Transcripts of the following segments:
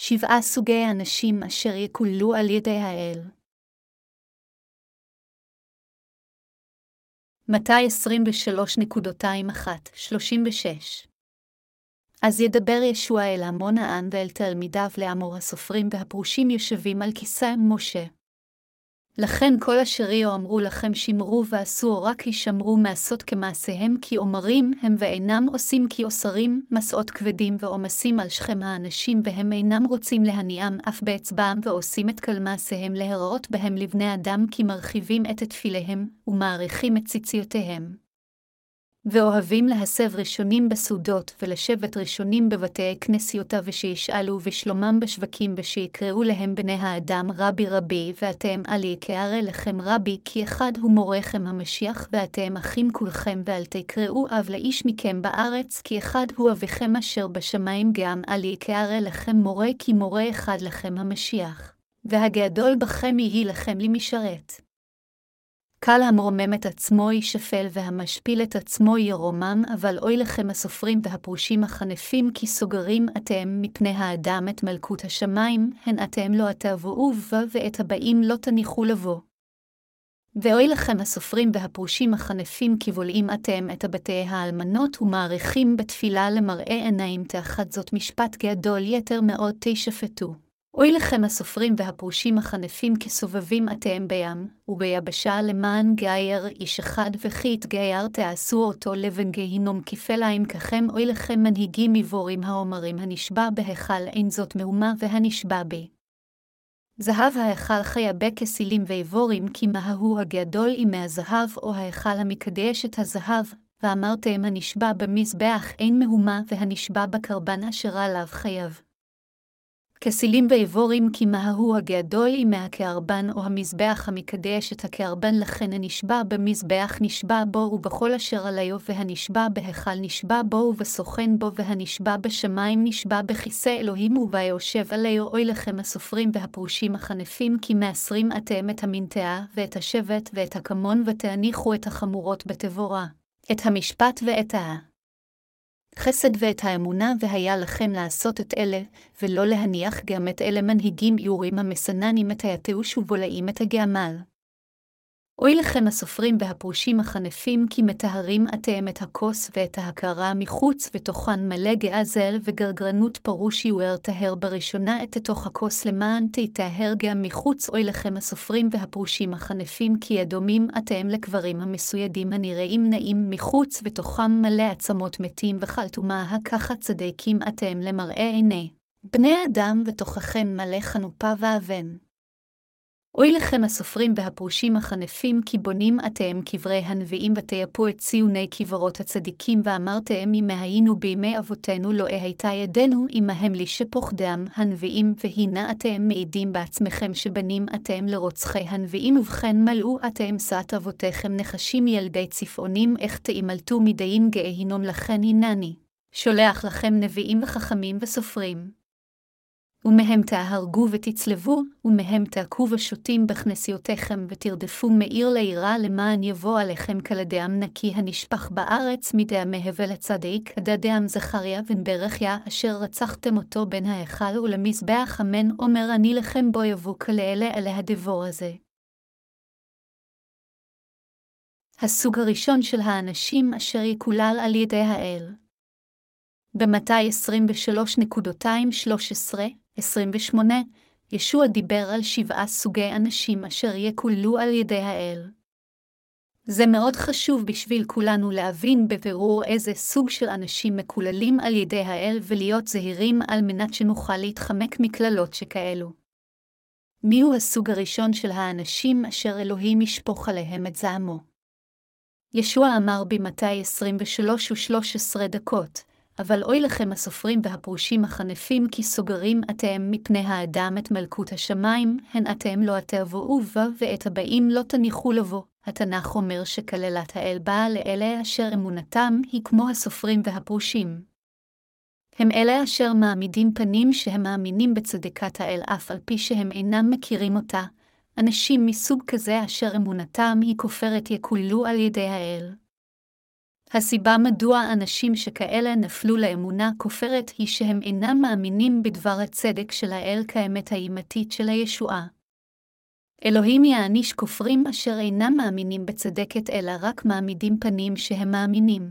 שבעה סוגי האנשים אשר יקוללו על ידי האל. מתי 23.21-36 אז ידבר ישוע אל עמון העם ואל תלמידיו לאמור הסופרים והפרושים יושבים על כיסא משה. לכן כל אשר אמרו לכם שמרו ועשו או רק הישמרו מעשות כמעשיהם, כי אומרים הם ואינם עושים כי אוסרים, מסעות כבדים ועומסים על שכם האנשים, והם אינם רוצים להניעם אף באצבעם, ועושים את כל מעשיהם להיראות בהם לבני אדם, כי מרחיבים את תפיליהם, ומעריכים את ציציותיהם. ואוהבים להסב ראשונים בסעודות, ולשבת ראשונים בבתי כנסיותה, ושישאלו בשלומם בשווקים, ושיקראו להם בני האדם רבי רבי, ואתם עלי כהרי לכם רבי, כי אחד הוא מורכם המשיח, ואתם אחים כולכם, ואל תקראו אב לאיש מכם בארץ, כי אחד הוא אביכם אשר בשמיים גם עלי כהרי לכם מורה, כי מורה אחד לכם המשיח. והגדול בכם יהי לכם למשרת. קל המרומם את עצמו יישפל, והמשפיל את עצמו ירומם, אבל אוי לכם הסופרים והפרושים החנפים, כי סוגרים אתם מפני האדם את מלכות השמיים, הן אתם לא תבואו בה, ואת הבאים לא תניחו לבוא. ואוי לכם הסופרים והפרושים החנפים, כי בולעים אתם את הבתי האלמנות, ומעריכים בתפילה למראה עיניים, תאחת זאת משפט גדול יתר מאוד תשפטו. אוי לכם הסופרים והפרושים החנפים כסובבים אתם בים, וביבשה למען גייר איש אחד וכי יתגייר תעשו אותו לבן גיהינום כפליים ככם אוי לכם מנהיגים מבורים האומרים הנשבע בהיכל אין זאת מהומה והנשבע בי. זהב ההיכל חייבה כסילים ואיבורים, כי מהו הגדול עם מהזהב, או ההיכל המקדש את הזהב, ואמרתם הנשבע במזבח אין מהומה, והנשבע בקרבן אשר עליו חייב. כסילים ואיבורים כי מהו הגדול עמה הקערבן או המזבח המקדש את הקערבן לכן הנשבע במזבח נשבע בו ובכל אשר עליו והנשבע בהיכל נשבע בו ובסוכן בו והנשבע בשמיים נשבע בכיסא אלוהים וביושב עליו אוי לכם הסופרים והפרושים החנפים כי מעשרים אתם את המנטעה ואת השבט ואת הכמון ותניחו את החמורות בתבורה, את המשפט ואת ה... חסד ואת האמונה, והיה לכם לעשות את אלה, ולא להניח גם את אלה מנהיגים יורים המסננים את היתוש ובולעים את הגעמל. אוי לכם הסופרים והפרושים החנפים, כי מטהרים אתם את הכוס ואת ההכרה מחוץ, ותוכן מלא געזל וגרגרנות פרוש יואר טהר בראשונה את תוך הכוס למען תיטהר גם מחוץ. אוי לכם הסופרים והפרושים החנפים, כי אדומים אתם לקברים המסוידים הנראים נעים מחוץ, ותוכם מלא עצמות מתים וחלטומה הככה צדיקים אתם למראה עיני. בני אדם ותוככם מלא חנופה ואבן. אוי לכם הסופרים והפרושים החנפים, כי בונים אתם קברי הנביאים ותייפו את ציוני קברות הצדיקים, ואמרתם אם היינו בימי אבותינו לא הייתה ידינו עמהם לשפוך דם הנביאים, והנה אתם מעידים בעצמכם שבנים אתם לרוצחי הנביאים, ובכן מלאו אתם שאת אבותיכם נחשים ילדי צפעונים, איך תאמלתו מדעים גאהינום לכן הנני. שולח לכם נביאים וחכמים וסופרים, ומהם תהרגו ותצלבו, ומהם תעקו ושותים בכנסיותיכם, ותרדפו מעיר לעירה למען יבוא עליכם כלדם נקי הנשפך בארץ מדי המהבל הצדיק, עדדם זכריה בן ברכיה, אשר רצחתם אותו בין ההיכל ולמזבח אמן, אומר אני לכם בו יבוא כלאלה אלה הדבור הזה. הסוג הראשון של האנשים אשר יקולל על ידי האל. במתי 23.213 28, ישוע דיבר על שבעה סוגי אנשים אשר יקוללו על ידי האל. זה מאוד חשוב בשביל כולנו להבין בבירור איזה סוג של אנשים מקוללים על ידי האל ולהיות זהירים על מנת שנוכל להתחמק מקללות שכאלו. מיהו הסוג הראשון של האנשים אשר אלוהים ישפוך עליהם את זעמו? ישוע אמר במתי 23 ו-13 דקות, אבל אוי לכם הסופרים והפרושים החנפים, כי סוגרים אתם מפני האדם את מלכות השמיים, הן אתם לא תבואו בה, ואת הבאים לא תניחו לבוא. התנ"ך אומר שכללת האל באה לאלה אשר אמונתם היא כמו הסופרים והפרושים. הם אלה אשר מעמידים פנים שהם מאמינים בצדקת האל אף על פי שהם אינם מכירים אותה, אנשים מסוג כזה אשר אמונתם היא כופרת יקוללו על ידי האל. הסיבה מדוע אנשים שכאלה נפלו לאמונה כופרת היא שהם אינם מאמינים בדבר הצדק של האל כאמת האימתית של הישועה. אלוהים יעניש כופרים אשר אינם מאמינים בצדקת אלא רק מעמידים פנים שהם מאמינים.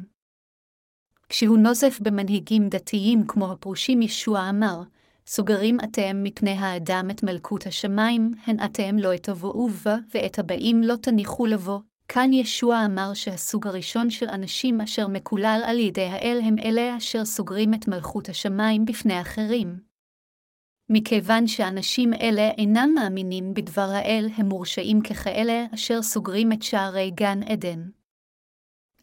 כשהוא נוזף במנהיגים דתיים כמו הפרושים ישוע אמר, סוגרים אתם מפני האדם את מלכות השמיים, הן אתם לא תבואו בה, ואת הבאים לא תניחו לבוא. כאן ישוע אמר שהסוג הראשון של אנשים אשר מקולל על ידי האל הם אלה אשר סוגרים את מלכות השמיים בפני אחרים. מכיוון שאנשים אלה אינם מאמינים בדבר האל, הם מורשעים ככאלה אשר סוגרים את שערי גן עדן.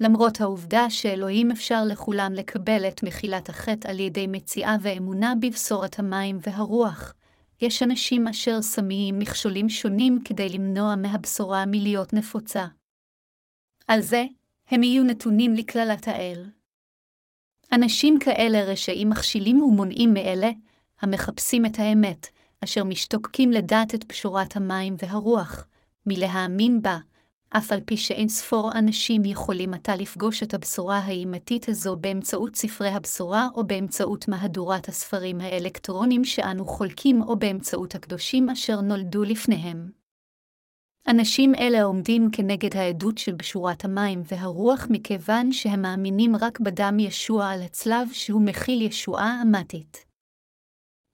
למרות העובדה שאלוהים אפשר לכולם לקבל את מחילת החטא על ידי מציאה ואמונה בבשורת המים והרוח, יש אנשים אשר שמים מכשולים שונים כדי למנוע מהבשורה מלהיות נפוצה. על זה, הם יהיו נתונים לקללת האל. אנשים כאלה רשעים מכשילים ומונעים מאלה, המחפשים את האמת, אשר משתוקקים לדעת את פשורת המים והרוח, מלהאמין בה, אף על פי שאין ספור אנשים יכולים עתה לפגוש את הבשורה האימתית הזו באמצעות ספרי הבשורה או באמצעות מהדורת הספרים האלקטרונים שאנו חולקים או באמצעות הקדושים אשר נולדו לפניהם. אנשים אלה עומדים כנגד העדות של בשורת המים והרוח מכיוון שהם מאמינים רק בדם ישוע על הצלב שהוא מכיל ישועה אמתית.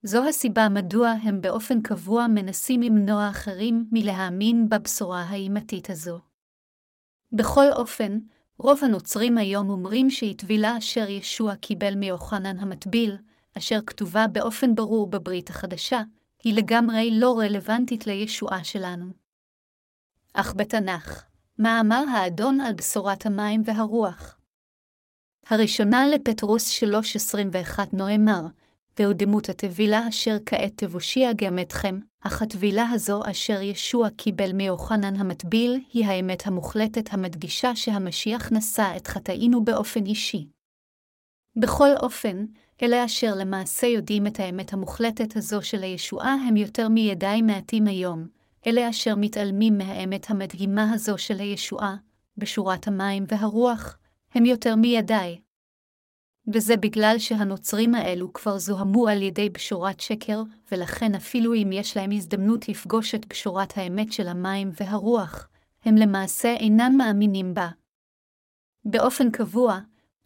זו הסיבה מדוע הם באופן קבוע מנסים למנוע אחרים מלהאמין בבשורה האימתית הזו. בכל אופן, רוב הנוצרים היום אומרים שהיא טבילה אשר ישוע קיבל מיוחנן המטביל, אשר כתובה באופן ברור בברית החדשה, היא לגמרי לא רלוונטית לישועה שלנו. אך בתנ"ך, מה אמר האדון על בשורת המים והרוח? הראשונה לפטרוס 3.21 נאמר, והוא דמות הטבילה אשר כעת תבושיע גם אתכם, אך הטבילה הזו אשר ישוע קיבל מיוחנן המטביל, היא האמת המוחלטת המדגישה שהמשיח נשא את חטאינו באופן אישי. בכל אופן, אלה אשר למעשה יודעים את האמת המוחלטת הזו של הישועה הם יותר מידי מעטים היום, אלה אשר מתעלמים מהאמת המדהימה הזו של הישועה, בשורת המים והרוח, הם יותר מידי. וזה בגלל שהנוצרים האלו כבר זוהמו על ידי בשורת שקר, ולכן אפילו אם יש להם הזדמנות לפגוש את בשורת האמת של המים והרוח, הם למעשה אינם מאמינים בה. באופן קבוע,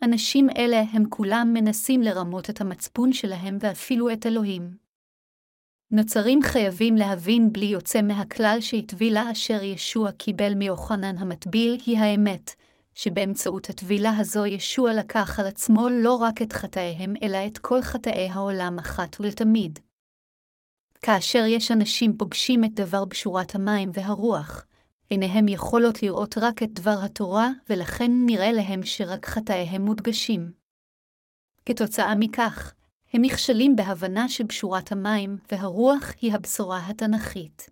אנשים אלה הם כולם מנסים לרמות את המצפון שלהם ואפילו את אלוהים. נוצרים חייבים להבין בלי יוצא מהכלל שהטבילה אשר ישוע קיבל מיוחנן המטביל היא האמת, שבאמצעות הטבילה הזו ישוע לקח על עצמו לא רק את חטאיהם, אלא את כל חטאי העולם אחת ולתמיד. כאשר יש אנשים פוגשים את דבר בשורת המים והרוח, עיניהם יכולות לראות רק את דבר התורה, ולכן נראה להם שרק חטאיהם מודגשים. כתוצאה מכך, הם נכשלים בהבנה שבשורת המים והרוח היא הבשורה התנ"כית.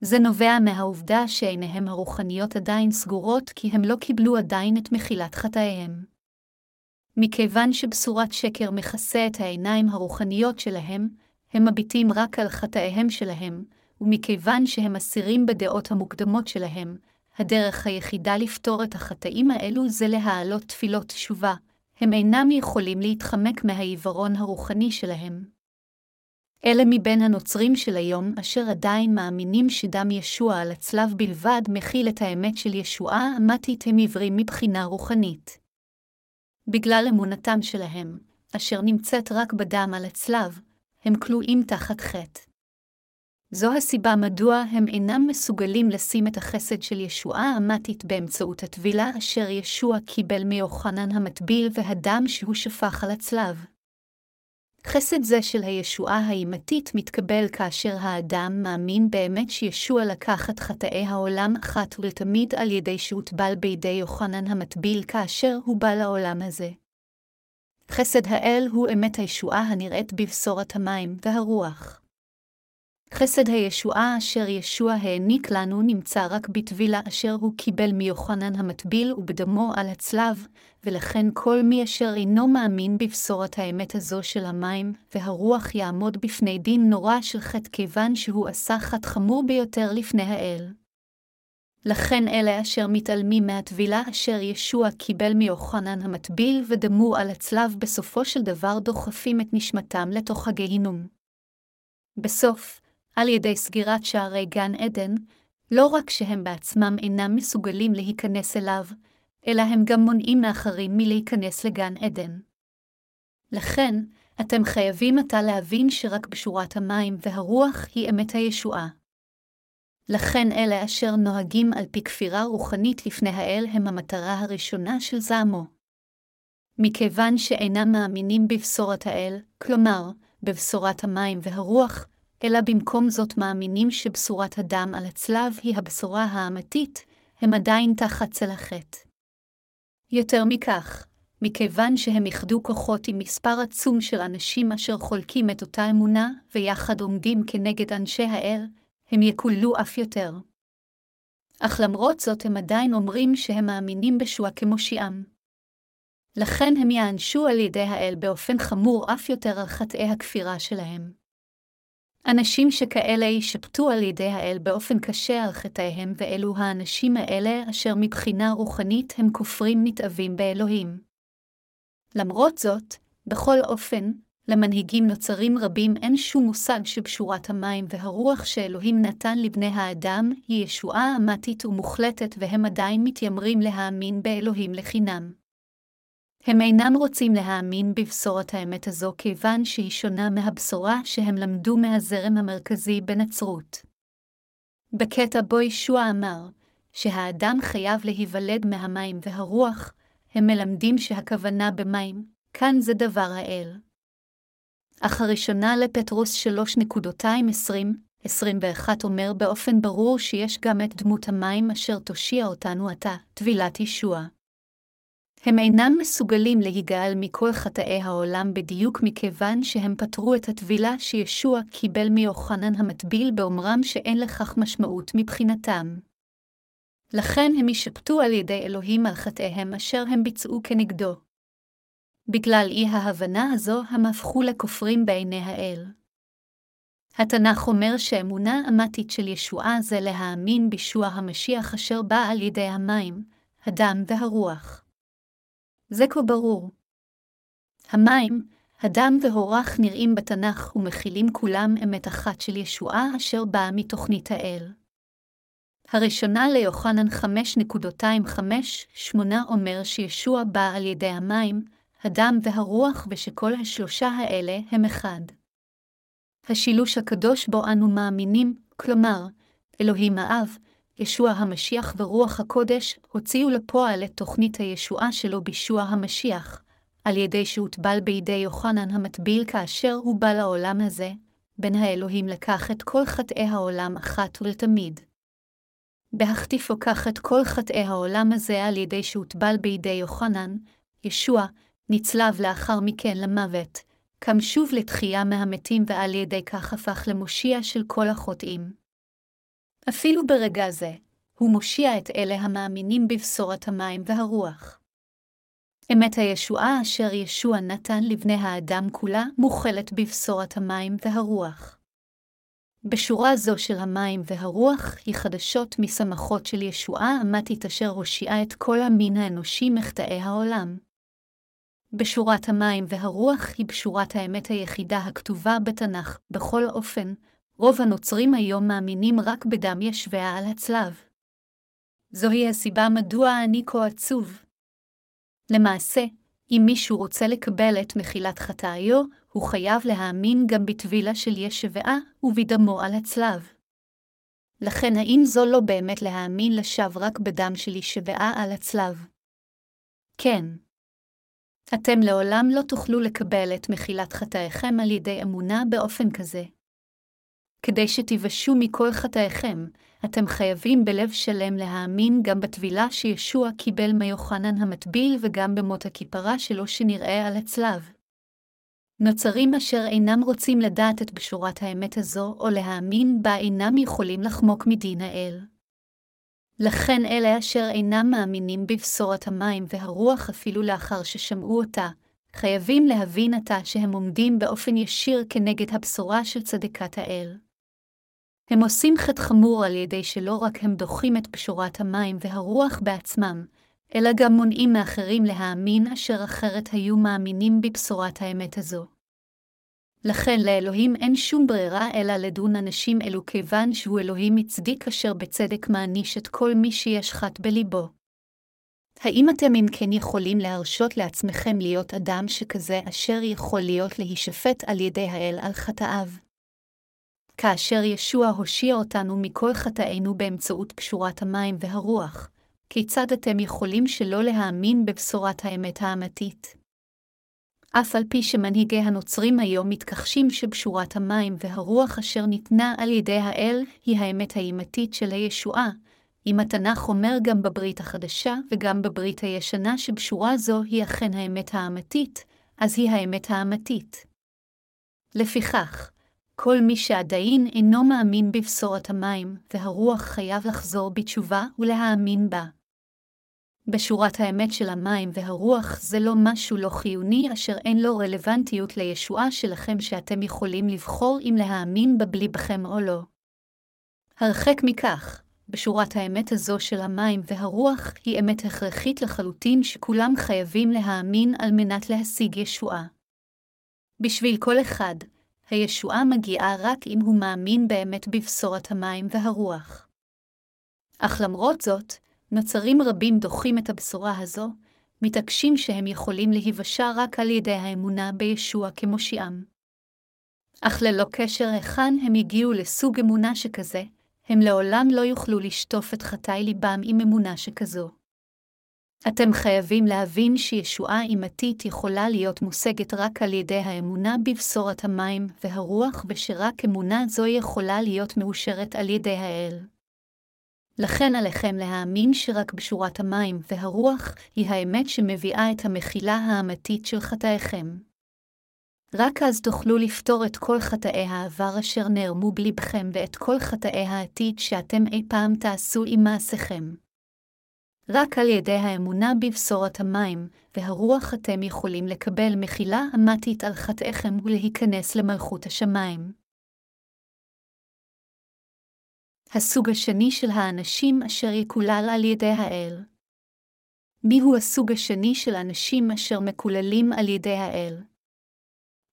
זה נובע מהעובדה שעיניהם הרוחניות עדיין סגורות כי הם לא קיבלו עדיין את מחילת חטאיהם. מכיוון שבשורת שקר מכסה את העיניים הרוחניות שלהם, הם מביטים רק על חטאיהם שלהם, ומכיוון שהם אסירים בדעות המוקדמות שלהם, הדרך היחידה לפתור את החטאים האלו זה להעלות תפילות תשובה, הם אינם יכולים להתחמק מהעיוורון הרוחני שלהם. אלה מבין הנוצרים של היום אשר עדיין מאמינים שדם ישוע על הצלב בלבד מכיל את האמת של ישועה אמתית הם עיוורים מבחינה רוחנית. בגלל אמונתם שלהם, אשר נמצאת רק בדם על הצלב, הם כלואים תחת חטא. זו הסיבה מדוע הם אינם מסוגלים לשים את החסד של ישועה אמתית באמצעות הטבילה אשר ישוע קיבל מיוחנן המטביל והדם שהוא שפך על הצלב. חסד זה של הישועה האימתית מתקבל כאשר האדם מאמין באמת שישוע לקח את חטאי העולם אחת ולתמיד על ידי שהוטבל בידי יוחנן המטביל כאשר הוא בא לעולם הזה. חסד האל הוא אמת הישועה הנראית בבשורת המים והרוח. חסד הישועה אשר ישוע העניק לנו נמצא רק בטבילה אשר הוא קיבל מיוחנן המטביל ובדמו על הצלב, ולכן כל מי אשר אינו מאמין בבשורת האמת הזו של המים, והרוח יעמוד בפני דין נורא של חטא כיוון שהוא עשה חטא חמור ביותר לפני האל. לכן אלה אשר מתעלמים מהטבילה אשר ישוע קיבל מיוחנן המטביל ודמו על הצלב בסופו של דבר דוחפים את נשמתם לתוך הגיהינום. בסוף, על ידי סגירת שערי גן עדן, לא רק שהם בעצמם אינם מסוגלים להיכנס אליו, אלא הם גם מונעים מאחרים מלהיכנס לגן עדן. לכן, אתם חייבים עתה להבין שרק בשורת המים והרוח היא אמת הישועה. לכן אלה אשר נוהגים על פי כפירה רוחנית לפני האל הם המטרה הראשונה של זעמו. מכיוון שאינם מאמינים בבשורת האל, כלומר, בבשורת המים והרוח, אלא במקום זאת מאמינים שבשורת הדם על הצלב היא הבשורה האמתית, הם עדיין תחת צל החטא. יותר מכך, מכיוון שהם איחדו כוחות עם מספר עצום של אנשים אשר חולקים את אותה אמונה, ויחד עומדים כנגד אנשי האל, הם יקוללו אף יותר. אך למרות זאת הם עדיין אומרים שהם מאמינים בשוע כמושיעם. לכן הם יענשו על ידי האל באופן חמור אף יותר על חטאי הכפירה שלהם. אנשים שכאלה יישפטו על ידי האל באופן קשה על חטאיהם, ואלו האנשים האלה אשר מבחינה רוחנית הם כופרים נתעבים באלוהים. למרות זאת, בכל אופן, למנהיגים נוצרים רבים אין שום מושג שבשורת המים והרוח שאלוהים נתן לבני האדם היא ישועה אמתית ומוחלטת והם עדיין מתיימרים להאמין באלוהים לחינם. הם אינם רוצים להאמין בבשורת האמת הזו כיוון שהיא שונה מהבשורה שהם למדו מהזרם המרכזי בנצרות. בקטע בו ישוע אמר, שהאדם חייב להיוולד מהמים והרוח, הם מלמדים שהכוונה במים, כאן זה דבר האל. אך הראשונה לפטרוס 3.220-21 אומר באופן ברור שיש גם את דמות המים אשר תושיע אותנו עתה, טבילת ישוע. הם אינם מסוגלים להיגאל מכל חטאי העולם בדיוק מכיוון שהם פתרו את הטבילה שישוע קיבל מיוחנן המטביל באומרם שאין לכך משמעות מבחינתם. לכן הם יישפטו על ידי אלוהים על חטאיהם אשר הם ביצעו כנגדו. בגלל אי ההבנה הזו, הם הפכו לכופרים בעיני האל. התנ"ך אומר שאמונה אמתית של ישועה זה להאמין בישוע המשיח אשר בא על ידי המים, הדם והרוח. זה כה ברור. המים, הדם והורח נראים בתנ"ך ומכילים כולם אמת אחת של ישועה אשר באה מתוכנית האל. הראשונה ליוחנן 5.258 אומר שישוע בא על ידי המים, הדם והרוח ושכל השלושה האלה הם אחד. השילוש הקדוש בו אנו מאמינים, כלומר, אלוהים האב, ישוע המשיח ורוח הקודש, הוציאו לפועל את תוכנית הישועה שלו בישוע המשיח, על ידי שהוטבל בידי יוחנן המטביל כאשר הוא בא לעולם הזה, בין האלוהים לקח את כל חטאי העולם אחת ולתמיד. בהחטיפו כך את כל חטאי העולם הזה על ידי שהוטבל בידי יוחנן, ישוע, נצלב לאחר מכן למוות, קם שוב לתחייה מהמתים ועל ידי כך הפך למושיע של כל החוטאים. אפילו ברגע זה, הוא מושיע את אלה המאמינים בבשורת המים והרוח. אמת הישועה אשר ישוע נתן לבני האדם כולה מוכלת בבשורת המים והרוח. בשורה זו של המים והרוח היא חדשות משמחות של ישועה אמתית אשר הושיעה את כל המין האנושי מחטאי העולם. בשורת המים והרוח היא בשורת האמת היחידה הכתובה בתנ"ך, בכל אופן, רוב הנוצרים היום מאמינים רק בדם ישביה על הצלב. זוהי הסיבה מדוע אני כה עצוב. למעשה, אם מישהו רוצה לקבל את מחילת חטאיו, הוא חייב להאמין גם בטבילה של ישבעה ובדמו על הצלב. לכן האם זו לא באמת להאמין לשווא רק בדם של ישבעה על הצלב? כן. אתם לעולם לא תוכלו לקבל את מחילת חטאיכם על ידי אמונה באופן כזה. כדי שתיוושעו מכל חטאיכם, אתם חייבים בלב שלם להאמין גם בטבילה שישוע קיבל מיוחנן המטביל וגם במות הכיפרה שלו שנראה על הצלב. נוצרים אשר אינם רוצים לדעת את בשורת האמת הזו או להאמין בה אינם יכולים לחמוק מדין האל. לכן אלה אשר אינם מאמינים בבשורת המים והרוח אפילו לאחר ששמעו אותה, חייבים להבין עתה שהם עומדים באופן ישיר כנגד הבשורה של צדקת האל. הם עושים חטא חמור על ידי שלא רק הם דוחים את פשורת המים והרוח בעצמם, אלא גם מונעים מאחרים להאמין אשר אחרת היו מאמינים בבשורת האמת הזו. לכן לאלוהים אין שום ברירה אלא לדון אנשים אלו כיוון שהוא אלוהים מצדיק אשר בצדק מעניש את כל מי שיש חט בליבו. האם אתם אם כן יכולים להרשות לעצמכם להיות אדם שכזה אשר יכול להיות להישפט על ידי האל על חטאיו? כאשר ישוע הושיע אותנו מכל חטאינו באמצעות קשורת המים והרוח, כיצד אתם יכולים שלא להאמין בבשורת האמת האמתית? אף על פי שמנהיגי הנוצרים היום מתכחשים שבשורת המים והרוח אשר ניתנה על ידי האל היא האמת האימתית של הישועה, אם התנ"ך אומר גם בברית החדשה וגם בברית הישנה שבשורה זו היא אכן האמת האמתית, אז היא האמת האמתית. לפיכך, כל מי שעדיין אינו מאמין בבשורת המים והרוח חייב לחזור בתשובה ולהאמין בה. בשורת האמת של המים והרוח זה לא משהו לא חיוני אשר אין לו רלוונטיות לישועה שלכם שאתם יכולים לבחור אם להאמין בה בלי בכם או לא. הרחק מכך, בשורת האמת הזו של המים והרוח היא אמת הכרחית לחלוטין שכולם חייבים להאמין על מנת להשיג ישועה. בשביל כל אחד, הישועה מגיעה רק אם הוא מאמין באמת בבשורת המים והרוח. אך למרות זאת, נוצרים רבים דוחים את הבשורה הזו, מתעקשים שהם יכולים להיוושע רק על ידי האמונה בישוע כמושיעם. אך ללא קשר היכן הם הגיעו לסוג אמונה שכזה, הם לעולם לא יוכלו לשטוף את חטאי ליבם עם אמונה שכזו. אתם חייבים להבין שישועה אימתית יכולה להיות מושגת רק על ידי האמונה בבשורת המים והרוח, ושרק אמונה זו יכולה להיות מאושרת על ידי האל. לכן עליכם להאמין שרק בשורת המים והרוח היא האמת שמביאה את המחילה האמתית של חטאיכם. רק אז תוכלו לפתור את כל חטאי העבר אשר נערמו בלבכם ואת כל חטאי העתיד שאתם אי פעם תעשו עם מעשיכם. רק על ידי האמונה בבשורת המים והרוח אתם יכולים לקבל מחילה אמתית על חטאיכם ולהיכנס למלכות השמיים. הסוג השני של האנשים אשר יקולל על ידי האל. מיהו הסוג השני של אנשים אשר מקוללים על ידי האל?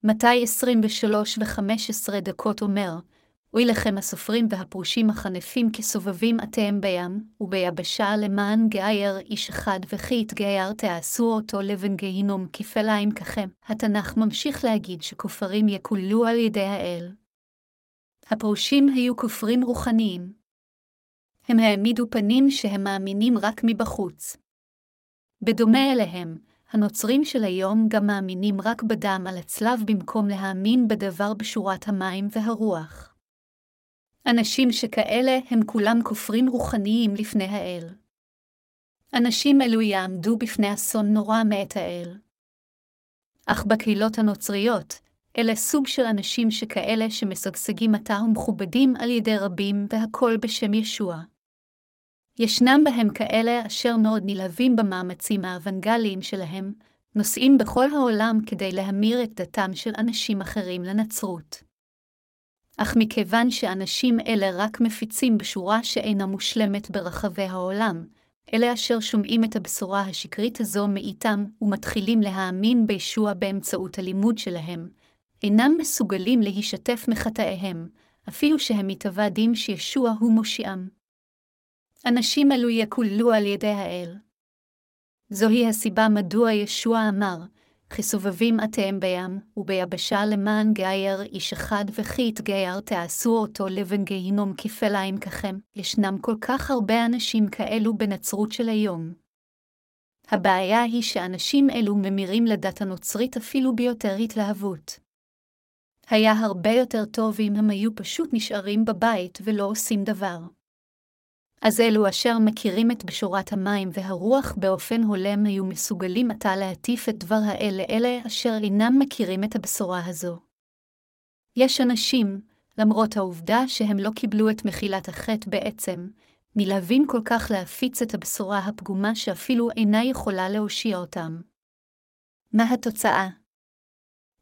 מתי 23 ו-15 דקות אומר, אוי לכם הסופרים והפרושים החנפים כסובבים אתם בים, וביבשה למען גייר איש אחד וכי יתגייר תעשו אותו לבן גיהינום כפליים ככם. התנ"ך ממשיך להגיד שכופרים יקוללו על ידי האל. הפרושים היו כופרים רוחניים. הם העמידו פנים שהם מאמינים רק מבחוץ. בדומה אליהם, הנוצרים של היום גם מאמינים רק בדם על הצלב במקום להאמין בדבר בשורת המים והרוח. אנשים שכאלה הם כולם כופרים רוחניים לפני האל. אנשים אלו יעמדו בפני אסון נורא מאת האל. אך בקהילות הנוצריות, אלה סוג של אנשים שכאלה שמשגשגים עתה ומכובדים על ידי רבים, והכל בשם ישוע. ישנם בהם כאלה אשר מאוד נלהבים במאמצים האוונגליים שלהם, נוסעים בכל העולם כדי להמיר את דתם של אנשים אחרים לנצרות. אך מכיוון שאנשים אלה רק מפיצים בשורה שאינה מושלמת ברחבי העולם, אלה אשר שומעים את הבשורה השקרית הזו מאיתם ומתחילים להאמין בישוע באמצעות הלימוד שלהם, אינם מסוגלים להישתף מחטאיהם, אפילו שהם מתוועדים שישוע הוא מושיעם. אנשים אלו יקוללו על ידי האל. זוהי הסיבה מדוע ישוע אמר, כסובבים אתם בים, וביבשה למען גייר איש אחד וכי יתגייר תעשו אותו לבן גיהינום כפליים ככם, ישנם כל כך הרבה אנשים כאלו בנצרות של היום. הבעיה היא שאנשים אלו ממירים לדת הנוצרית אפילו ביותר התלהבות. היה הרבה יותר טוב אם הם היו פשוט נשארים בבית ולא עושים דבר. אז אלו אשר מכירים את בשורת המים והרוח באופן הולם היו מסוגלים עתה להטיף את דבר האל לאלה אשר אינם מכירים את הבשורה הזו. יש אנשים, למרות העובדה שהם לא קיבלו את מחילת החטא בעצם, נלהבים כל כך להפיץ את הבשורה הפגומה שאפילו אינה יכולה להושיע אותם. מה התוצאה?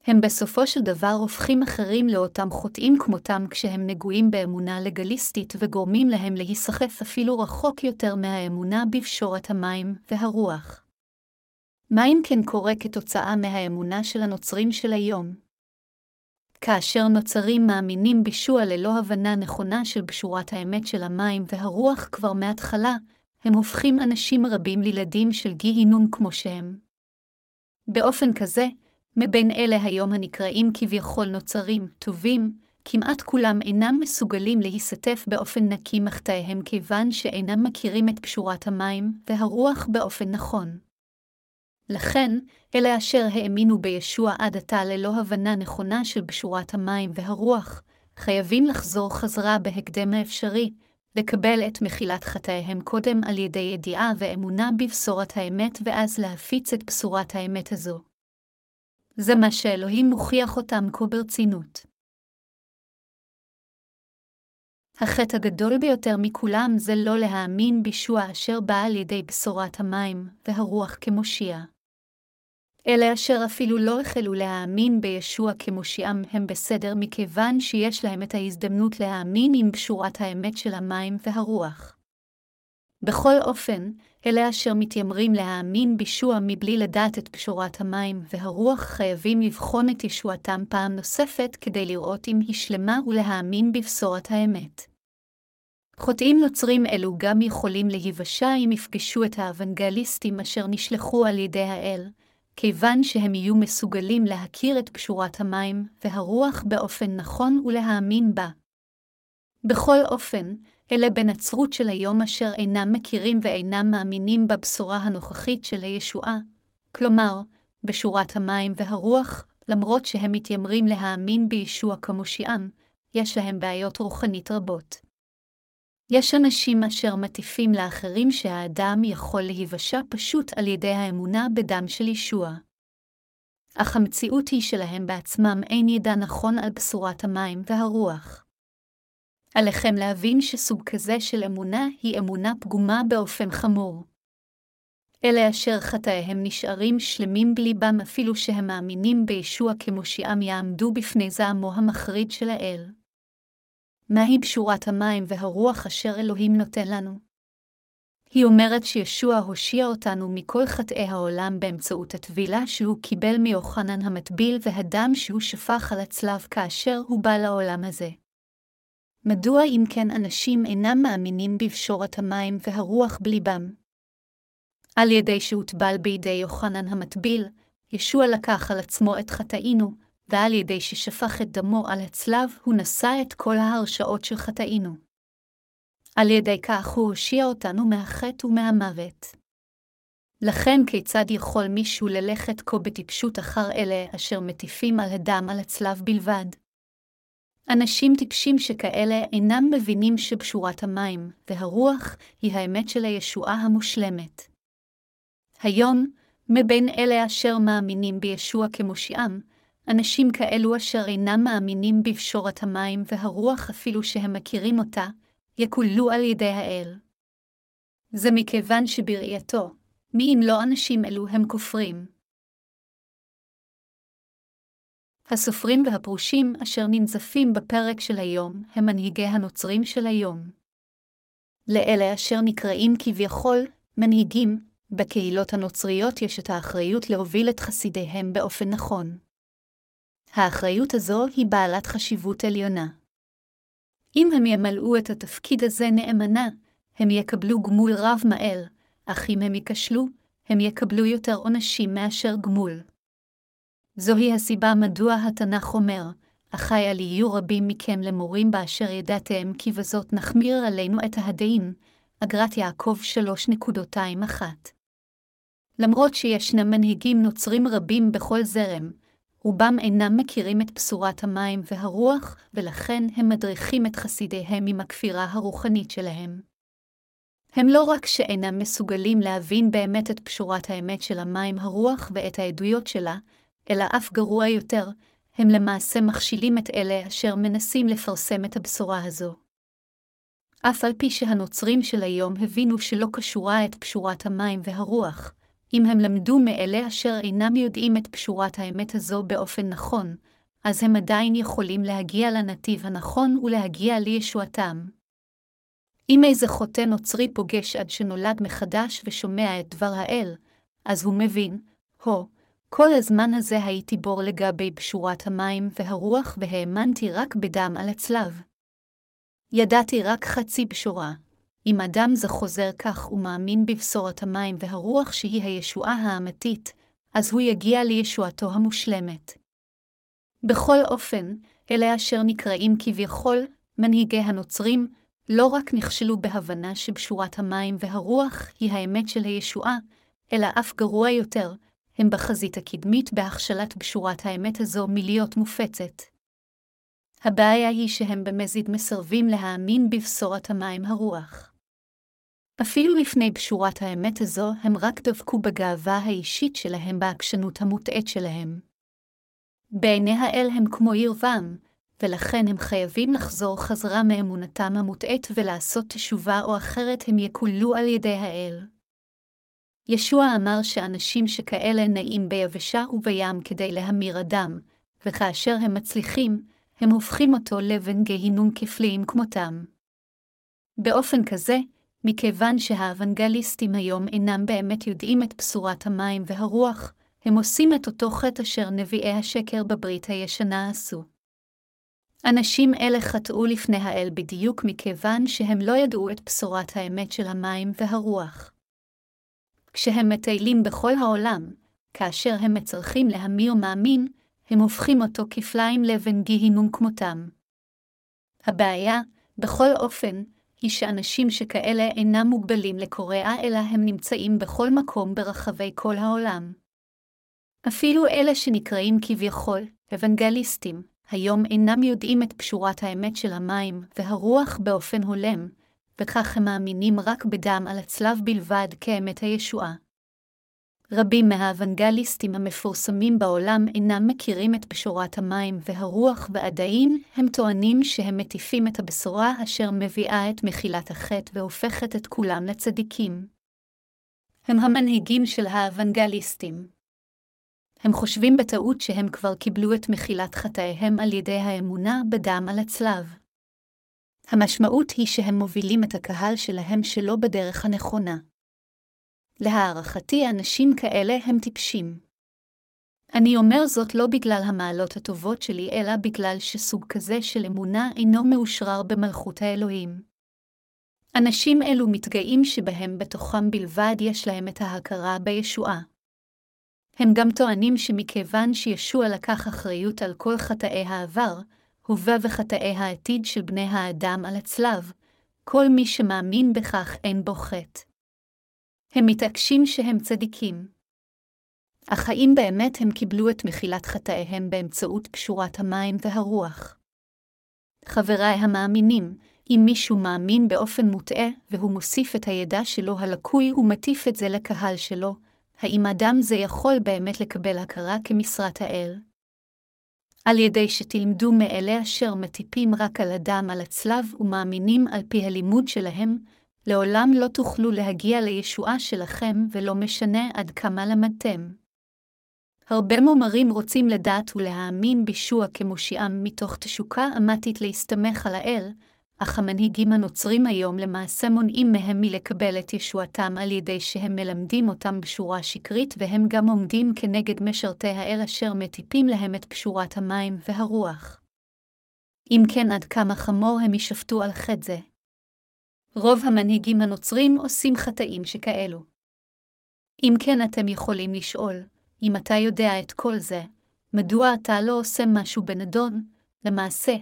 הם בסופו של דבר הופכים אחרים לאותם חוטאים כמותם כשהם נגועים באמונה לגליסטית וגורמים להם להיסחף אפילו רחוק יותר מהאמונה בפשורת המים והרוח. מה אם כן קורה כתוצאה מהאמונה של הנוצרים של היום? כאשר נוצרים מאמינים בישוע ללא הבנה נכונה של בשורת האמת של המים והרוח כבר מההתחלה, הם הופכים אנשים רבים לילדים של גיהינום כמו שהם. באופן כזה, מבין אלה היום הנקראים כביכול נוצרים, טובים, כמעט כולם אינם מסוגלים להיסטף באופן נקי מחטאיהם כיוון שאינם מכירים את פשורת המים והרוח באופן נכון. לכן, אלה אשר האמינו בישוע עד עתה ללא הבנה נכונה של בשורת המים והרוח, חייבים לחזור חזרה בהקדם האפשרי, לקבל את מחילת חטאיהם קודם על ידי ידיעה ואמונה בבשורת האמת ואז להפיץ את בשורת האמת הזו. זה מה שאלוהים מוכיח אותם כה ברצינות. החטא הגדול ביותר מכולם זה לא להאמין בישוע אשר בא על ידי בשורת המים והרוח כמושיע. אלה אשר אפילו לא החלו להאמין בישוע כמושיעם הם בסדר מכיוון שיש להם את ההזדמנות להאמין עם בשורת האמת של המים והרוח. בכל אופן, אלה אשר מתיימרים להאמין בישוע מבלי לדעת את פשורת המים והרוח חייבים לבחון את ישועתם פעם נוספת כדי לראות אם היא שלמה ולהאמין בבשורת האמת. חוטאים נוצרים אלו גם יכולים להיוושע אם יפגשו את האוונגליסטים אשר נשלחו על ידי האל, כיוון שהם יהיו מסוגלים להכיר את פשורת המים והרוח באופן נכון ולהאמין בה. בכל אופן, אלה בנצרות של היום אשר אינם מכירים ואינם מאמינים בבשורה הנוכחית של הישועה, כלומר, בשורת המים והרוח, למרות שהם מתיימרים להאמין בישוע כמושיעם, יש להם בעיות רוחנית רבות. יש אנשים אשר מטיפים לאחרים שהאדם יכול להיוושע פשוט על ידי האמונה בדם של ישוע. אך המציאות היא שלהם בעצמם אין ידע נכון על בשורת המים והרוח. עליכם להבין שסוג כזה של אמונה היא אמונה פגומה באופן חמור. אלה אשר חטאיהם נשארים שלמים בליבם אפילו שהם מאמינים בישוע כמושיעם יעמדו בפני זעמו המחריד של האל. מהי בשורת המים והרוח אשר אלוהים נותן לנו? היא אומרת שישוע הושיע אותנו מכל חטאי העולם באמצעות הטבילה שהוא קיבל מיוחנן המטביל והדם שהוא שפך על הצלב כאשר הוא בא לעולם הזה. מדוע אם כן אנשים אינם מאמינים בבשורת המים והרוח בליבם? על ידי שהוטבל בידי יוחנן המטביל, ישוע לקח על עצמו את חטאינו, ועל ידי ששפך את דמו על הצלב, הוא נשא את כל ההרשאות של חטאינו. על ידי כך הוא הושיע אותנו מהחטא ומהמוות. לכן כיצד יכול מישהו ללכת כה בטיפשות אחר אלה אשר מטיפים על הדם על הצלב בלבד? אנשים טיפשים שכאלה אינם מבינים שבשורת המים והרוח היא האמת של הישועה המושלמת. היום, מבין אלה אשר מאמינים בישוע כמושיעם, אנשים כאלו אשר אינם מאמינים בפשורת המים והרוח אפילו שהם מכירים אותה, יקוללו על ידי האל. זה מכיוון שבראייתו, מי אם לא אנשים אלו הם כופרים. הסופרים והפרושים אשר ננזפים בפרק של היום הם מנהיגי הנוצרים של היום. לאלה אשר נקראים כביכול מנהיגים, בקהילות הנוצריות יש את האחריות להוביל את חסידיהם באופן נכון. האחריות הזו היא בעלת חשיבות עליונה. אם הם ימלאו את התפקיד הזה נאמנה, הם יקבלו גמול רב מעל, אך אם הם ייכשלו, הם יקבלו יותר עונשים מאשר גמול. זוהי הסיבה מדוע התנ"ך אומר, אחי על יהיו רבים מכם למורים באשר ידעתם כי בזאת נחמיר עלינו את ההדאים, אגרת יעקב 3.21. למרות שישנם מנהיגים נוצרים רבים בכל זרם, רובם אינם מכירים את בשורת המים והרוח, ולכן הם מדריכים את חסידיהם עם הכפירה הרוחנית שלהם. הם לא רק שאינם מסוגלים להבין באמת את פשורת האמת של המים הרוח ואת העדויות שלה, אלא אף גרוע יותר, הם למעשה מכשילים את אלה אשר מנסים לפרסם את הבשורה הזו. אף על פי שהנוצרים של היום הבינו שלא קשורה את פשורת המים והרוח, אם הם למדו מאלה אשר אינם יודעים את פשורת האמת הזו באופן נכון, אז הם עדיין יכולים להגיע לנתיב הנכון ולהגיע לישועתם. אם איזה חוטא נוצרי פוגש עד שנולד מחדש ושומע את דבר האל, אז הוא מבין, הו, כל הזמן הזה הייתי בור לגבי פשורת המים והרוח והאמנתי רק בדם על הצלב. ידעתי רק חצי בשורה. אם אדם זה חוזר כך ומאמין בבשורת המים והרוח שהיא הישועה האמתית, אז הוא יגיע לישועתו המושלמת. בכל אופן, אלה אשר נקראים כביכול מנהיגי הנוצרים, לא רק נכשלו בהבנה שבשורת המים והרוח היא האמת של הישועה, אלא אף גרוע יותר, הם בחזית הקדמית בהכשלת בשורת האמת הזו מלהיות מופצת. הבעיה היא שהם במזיד מסרבים להאמין בבשורת המים הרוח. אפילו לפני בשורת האמת הזו, הם רק דבקו בגאווה האישית שלהם בעקשנות המוטעית שלהם. בעיני האל הם כמו ירבם, ולכן הם חייבים לחזור חזרה מאמונתם המוטעית ולעשות תשובה או אחרת הם יקוללו על ידי האל. ישוע אמר שאנשים שכאלה נעים ביבשה ובים כדי להמיר אדם, וכאשר הם מצליחים, הם הופכים אותו לבן גיהינום כפליים כמותם. באופן כזה, מכיוון שהאוונגליסטים היום אינם באמת יודעים את בשורת המים והרוח, הם עושים את אותו חטא אשר נביאי השקר בברית הישנה עשו. אנשים אלה חטאו לפני האל בדיוק מכיוון שהם לא ידעו את בשורת האמת של המים והרוח. כשהם מטיילים בכל העולם, כאשר הם מצרכים להמיר מאמין, הם הופכים אותו כפליים לבן גיהינום כמותם. הבעיה, בכל אופן, היא שאנשים שכאלה אינם מוגבלים לקוריאה, אלא הם נמצאים בכל מקום ברחבי כל העולם. אפילו אלה שנקראים כביכול אוונגליסטים, היום אינם יודעים את פשורת האמת של המים והרוח באופן הולם, וכך הם מאמינים רק בדם על הצלב בלבד כאמת הישועה. רבים מהאוונגליסטים המפורסמים בעולם אינם מכירים את בשורת המים והרוח, ועדיין הם טוענים שהם מטיפים את הבשורה אשר מביאה את מחילת החטא והופכת את כולם לצדיקים. הם המנהיגים של האוונגליסטים. הם חושבים בטעות שהם כבר קיבלו את מחילת חטאיהם על ידי האמונה בדם על הצלב. המשמעות היא שהם מובילים את הקהל שלהם שלא בדרך הנכונה. להערכתי, אנשים כאלה הם טיפשים. אני אומר זאת לא בגלל המעלות הטובות שלי, אלא בגלל שסוג כזה של אמונה אינו מאושרר במלכות האלוהים. אנשים אלו מתגאים שבהם בתוכם בלבד יש להם את ההכרה בישועה. הם גם טוענים שמכיוון שישוע לקח אחריות על כל חטאי העבר, הווה וחטאי העתיד של בני האדם על הצלב, כל מי שמאמין בכך אין בו חטא. הם מתעקשים שהם צדיקים. אך האם באמת הם קיבלו את מחילת חטאיהם באמצעות קשורת המים והרוח? חבריי המאמינים, אם מישהו מאמין באופן מוטעה, והוא מוסיף את הידע שלו הלקוי ומטיף את זה לקהל שלו, האם אדם זה יכול באמת לקבל הכרה כמשרת האל? על ידי שתלמדו מאלה אשר מטיפים רק על הדם על הצלב ומאמינים על פי הלימוד שלהם, לעולם לא תוכלו להגיע לישועה שלכם ולא משנה עד כמה למדתם. הרבה מומרים רוצים לדעת ולהאמין בישוע כמושיעם מתוך תשוקה אמתית להסתמך על האל, אך המנהיגים הנוצרים היום למעשה מונעים מהם מלקבל את ישועתם על ידי שהם מלמדים אותם בשורה שקרית והם גם עומדים כנגד משרתי האל אשר מטיפים להם את פשורת המים והרוח. אם כן עד כמה חמור הם יישפטו על חטא זה. רוב המנהיגים הנוצרים עושים חטאים שכאלו. אם כן אתם יכולים לשאול, אם אתה יודע את כל זה, מדוע אתה לא עושה משהו בנדון? למעשה,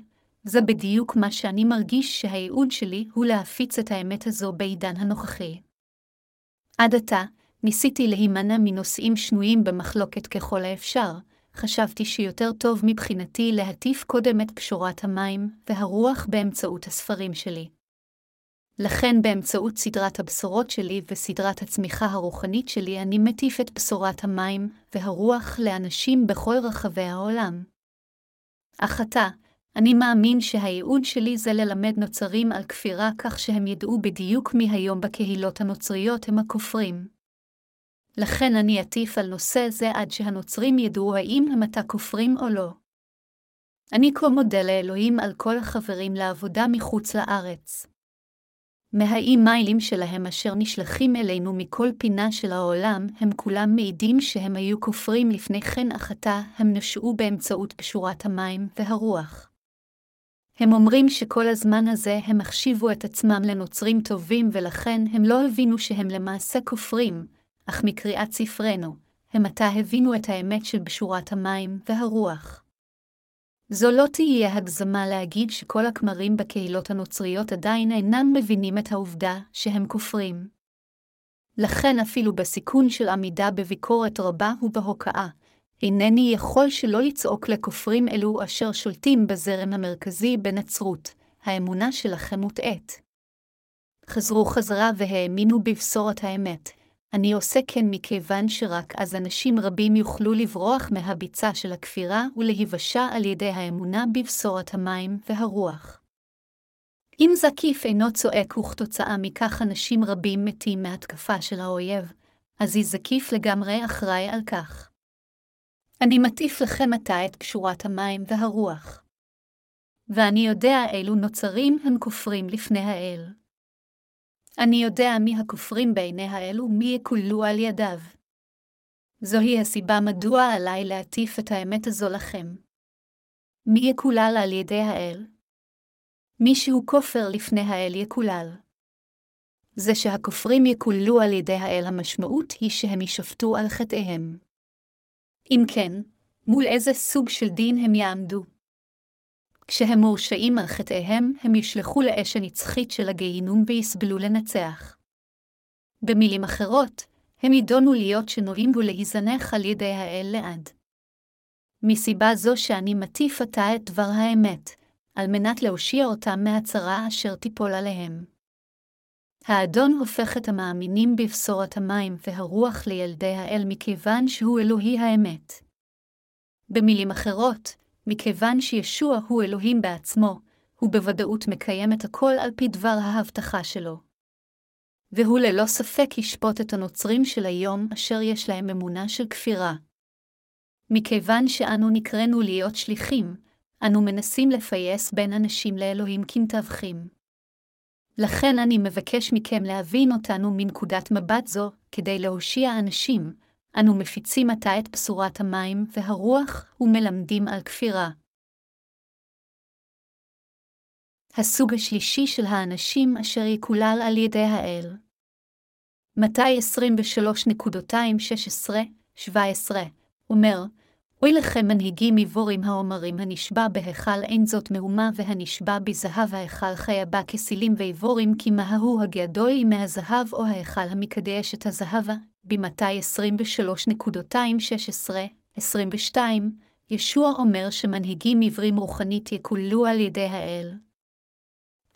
זה בדיוק מה שאני מרגיש שהייעוד שלי הוא להפיץ את האמת הזו בעידן הנוכחי. עד עתה, ניסיתי להימנע מנושאים שנויים במחלוקת ככל האפשר, חשבתי שיותר טוב מבחינתי להטיף קודם את פשורת המים והרוח באמצעות הספרים שלי. לכן באמצעות סדרת הבשורות שלי וסדרת הצמיחה הרוחנית שלי אני מטיף את בשורת המים והרוח לאנשים בכל רחבי העולם. אך עתה, אני מאמין שהייעוד שלי זה ללמד נוצרים על כפירה כך שהם ידעו בדיוק מי היום בקהילות הנוצריות הם הכופרים. לכן אני אטיף על נושא זה עד שהנוצרים ידעו האם הם עתה כופרים או לא. אני כה מודה לאלוהים על כל החברים לעבודה מחוץ לארץ. מהאי מיילים שלהם אשר נשלחים אלינו מכל פינה של העולם, הם כולם מעידים שהם היו כופרים לפני כן, אך עתה הם נשעו באמצעות פשורת המים והרוח. הם אומרים שכל הזמן הזה הם החשיבו את עצמם לנוצרים טובים ולכן הם לא הבינו שהם למעשה כופרים, אך מקריאת ספרנו, הם עתה הבינו את האמת של בשורת המים והרוח. זו לא תהיה הגזמה להגיד שכל הכמרים בקהילות הנוצריות עדיין אינם מבינים את העובדה שהם כופרים. לכן אפילו בסיכון של עמידה בביקורת רבה ובהוקעה, אינני יכול שלא לצעוק לכופרים אלו אשר שולטים בזרם המרכזי בנצרות, האמונה שלכם מוטעית. חזרו חזרה והאמינו בבשורת האמת, אני עושה כן מכיוון שרק אז אנשים רבים יוכלו לברוח מהביצה של הכפירה ולהיוושע על ידי האמונה בבשורת המים והרוח. אם זקיף אינו צועק וכתוצאה מכך אנשים רבים מתים מהתקפה של האויב, אזי זקיף לגמרי אחראי על כך. אני מטיף לכם עתה את קשורת המים והרוח. ואני יודע אילו נוצרים הם כופרים לפני האל. אני יודע מי הכופרים בעיני האל ומי יקולו על ידיו. זוהי הסיבה מדוע עליי להטיף את האמת הזו לכם. מי יקולל על ידי האל? מי שהוא כופר לפני האל יקולל. זה שהכופרים יקוללו על ידי האל המשמעות היא שהם יישפטו על חטאיהם. אם כן, מול איזה סוג של דין הם יעמדו? כשהם מורשעים על חטאיהם, הם ישלחו לאש הנצחית של הגיהינום ויסבלו לנצח. במילים אחרות, הם יידונו להיות שנועים ולהיזנח על ידי האל לעד. מסיבה זו שאני מטיף עתה את דבר האמת, על מנת להושיע אותם מהצרה אשר תיפול עליהם. האדון הופך את המאמינים בבשורת המים והרוח לילדי האל מכיוון שהוא אלוהי האמת. במילים אחרות, מכיוון שישוע הוא אלוהים בעצמו, הוא בוודאות מקיים את הכל על פי דבר ההבטחה שלו. והוא ללא ספק ישפוט את הנוצרים של היום אשר יש להם אמונה של כפירה. מכיוון שאנו נקראנו להיות שליחים, אנו מנסים לפייס בין אנשים לאלוהים כמתווכים. לכן אני מבקש מכם להבין אותנו מנקודת מבט זו, כדי להושיע אנשים, אנו מפיצים עתה את בשורת המים והרוח ומלמדים על כפירה. הסוג השלישי של האנשים אשר יקולל על ידי האל. מתי 23.216-17 אומר, אוי לכם מנהיגים עיבורים האומרים הנשבע בהיכל אין זאת מהומה והנשבע בזהב ההיכל חיה בה כסילים ועיבורים כי מהו הגדול מהזהב או ההיכל המקדש את הזהבה, במתי 23.216-22, ישוע אומר שמנהיגים עיוורים רוחנית יקוללו על ידי האל.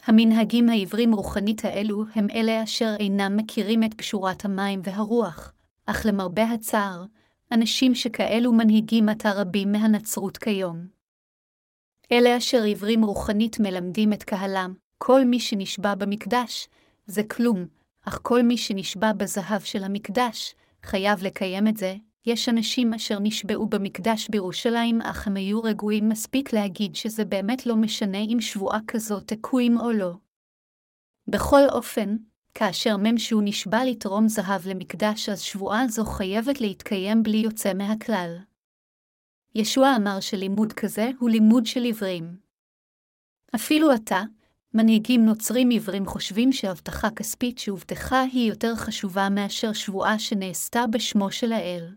המנהגים העיוורים רוחנית האלו הם אלה אשר אינם מכירים את פשורת המים והרוח, אך למרבה הצער, אנשים שכאלו מנהיגים עתה רבים מהנצרות כיום. אלה אשר עיוורים רוחנית מלמדים את קהלם, כל מי שנשבע במקדש, זה כלום, אך כל מי שנשבע בזהב של המקדש, חייב לקיים את זה. יש אנשים אשר נשבעו במקדש בירושלים, אך הם היו רגועים מספיק להגיד שזה באמת לא משנה אם שבועה כזאת תקועים או לא. בכל אופן, כאשר ממשו נשבע לתרום זהב למקדש, אז שבועה זו חייבת להתקיים בלי יוצא מהכלל. ישוע אמר שלימוד כזה הוא לימוד של עיוורים. אפילו עתה, מנהיגים נוצרים עיוורים חושבים שהבטחה כספית שהובטחה היא יותר חשובה מאשר שבועה שנעשתה בשמו של האל.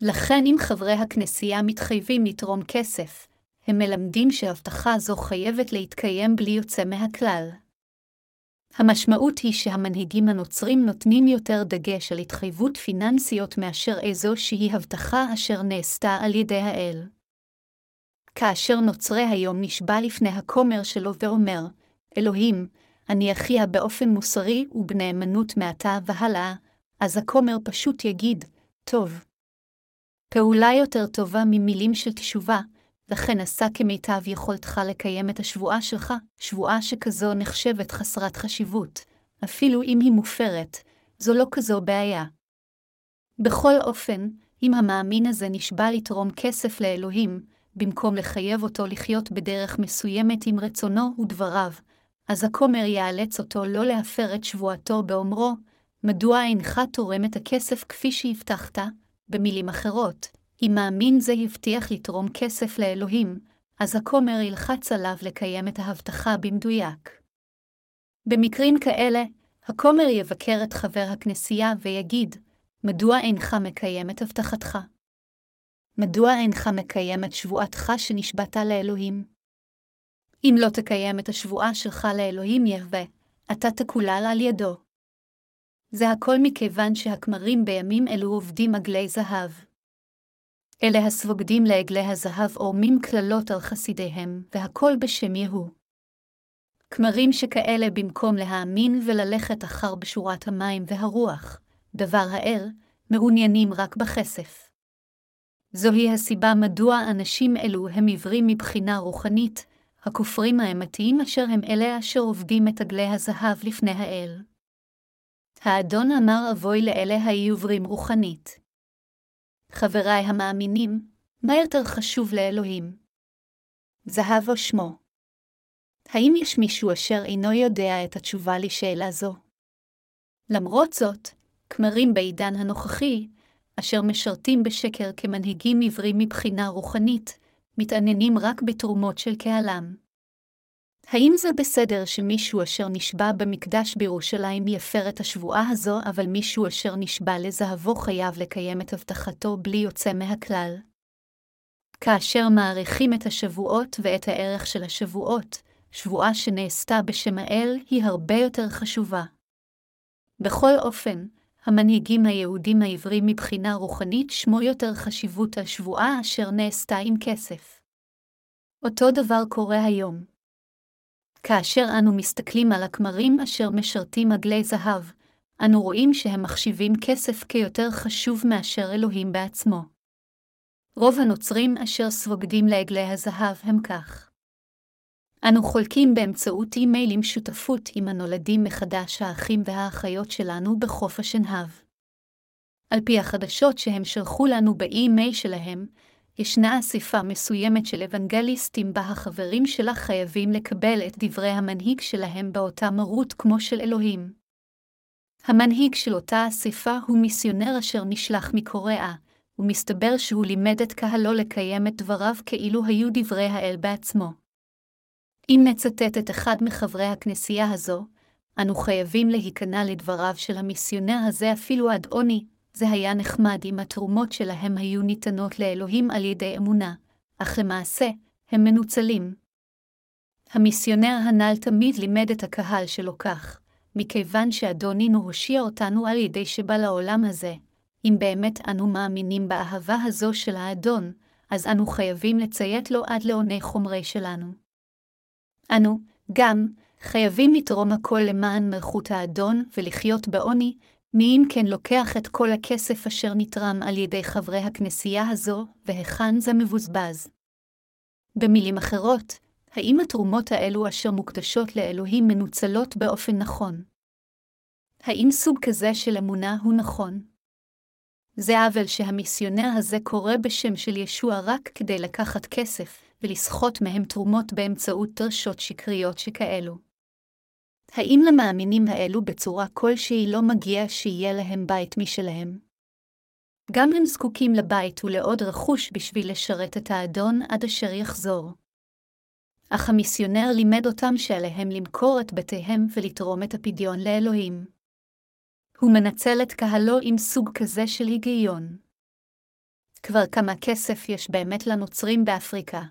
לכן אם חברי הכנסייה מתחייבים לתרום כסף, הם מלמדים שהבטחה זו חייבת להתקיים בלי יוצא מהכלל. המשמעות היא שהמנהיגים הנוצרים נותנים יותר דגש על התחייבות פיננסיות מאשר איזו שהיא הבטחה אשר נעשתה על ידי האל. כאשר נוצרי היום נשבע לפני הכומר שלו ואומר, אלוהים, אני אחיה באופן מוסרי ובנאמנות מעתה והלאה, אז הכומר פשוט יגיד, טוב. פעולה יותר טובה ממילים של תשובה, לכן עשה כמיטב יכולתך לקיים את השבועה שלך, שבועה שכזו נחשבת חסרת חשיבות, אפילו אם היא מופרת, זו לא כזו בעיה. בכל אופן, אם המאמין הזה נשבע לתרום כסף לאלוהים, במקום לחייב אותו לחיות בדרך מסוימת עם רצונו ודבריו, אז הכומר יאלץ אותו לא להפר את שבועתו באומרו, מדוע אינך תורם את הכסף כפי שהבטחת? במילים אחרות, אם מאמין זה הבטיח לתרום כסף לאלוהים, אז הכומר ילחץ עליו לקיים את ההבטחה במדויק. במקרים כאלה, הכומר יבקר את חבר הכנסייה ויגיד, מדוע אינך מקיים את הבטחתך? מדוע אינך מקיים את שבועתך שנשבעת לאלוהים? אם לא תקיים את השבועה שלך לאלוהים יהווה, אתה תקולל על ידו. זה הכל מכיוון שהכמרים בימים אלו עובדים עגלי זהב. אלה הסבוגדים לעגלי הזהב עורמים קללות על חסידיהם, והכל בשם יהוא. כמרים שכאלה במקום להאמין וללכת אחר בשורת המים והרוח, דבר האל, מעוניינים רק בכסף. זוהי הסיבה מדוע אנשים אלו הם עיוורים מבחינה רוחנית, הכופרים האמתיים אשר הם אלה אשר עובדים את עגלי הזהב לפני האל. האדון אמר אבוי לאלה העיוורים רוחנית. חבריי המאמינים, מה יותר חשוב לאלוהים? זהב או שמו? האם יש מישהו אשר אינו יודע את התשובה לשאלה זו? למרות זאת, כמרים בעידן הנוכחי, אשר משרתים בשקר כמנהיגים עיוורים מבחינה רוחנית, מתעניינים רק בתרומות של קהלם. האם זה בסדר שמישהו אשר נשבע במקדש בירושלים יפר את השבועה הזו, אבל מישהו אשר נשבע לזהבו חייב לקיים את הבטחתו בלי יוצא מהכלל? כאשר מעריכים את השבועות ואת הערך של השבועות, שבועה שנעשתה בשם האל היא הרבה יותר חשובה. בכל אופן, המנהיגים היהודים העברים מבחינה רוחנית שמו יותר חשיבות על שבועה אשר נעשתה עם כסף. אותו דבר קורה היום. כאשר אנו מסתכלים על הכמרים אשר משרתים עגלי זהב, אנו רואים שהם מחשיבים כסף כיותר חשוב מאשר אלוהים בעצמו. רוב הנוצרים אשר סבוגדים לעגלי הזהב הם כך. אנו חולקים באמצעות אימיילים שותפות עם הנולדים מחדש האחים והאחיות שלנו בחוף השנהב. על פי החדשות שהם שלחו לנו באימייל שלהם, ישנה אספה מסוימת של אוונגליסטים בה החברים שלה חייבים לקבל את דברי המנהיג שלהם באותה מרות כמו של אלוהים. המנהיג של אותה אספה הוא מיסיונר אשר נשלח מקוריאה, ומסתבר שהוא לימד את קהלו לקיים את דבריו כאילו היו דברי האל בעצמו. אם נצטט את אחד מחברי הכנסייה הזו, אנו חייבים להיכנע לדבריו של המיסיונר הזה אפילו עד עוני, זה היה נחמד אם התרומות שלהם היו ניתנות לאלוהים על ידי אמונה, אך למעשה, הם מנוצלים. המיסיונר הנ"ל תמיד לימד את הקהל שלו כך, מכיוון שאדונינו הושיע אותנו על ידי שבא לעולם הזה, אם באמת אנו מאמינים באהבה הזו של האדון, אז אנו חייבים לציית לו עד לעוני חומרי שלנו. אנו, גם, חייבים לתרום הכל למען מלכות האדון ולחיות בעוני, מי אם כן לוקח את כל הכסף אשר נתרם על ידי חברי הכנסייה הזו, והיכן זה מבוזבז. במילים אחרות, האם התרומות האלו אשר מוקדשות לאלוהים מנוצלות באופן נכון? האם סוג כזה של אמונה הוא נכון? זה עוול שהמיסיונר הזה קורא בשם של ישוע רק כדי לקחת כסף, ולסחוט מהם תרומות באמצעות דרשות שקריות שכאלו. האם למאמינים האלו בצורה כלשהי לא מגיע שיהיה להם בית משלהם? גם הם זקוקים לבית ולעוד רכוש בשביל לשרת את האדון עד אשר יחזור. אך המיסיונר לימד אותם שעליהם למכור את בתיהם ולתרום את הפדיון לאלוהים. הוא מנצל את קהלו עם סוג כזה של היגיון. כבר כמה כסף יש באמת לנוצרים באפריקה.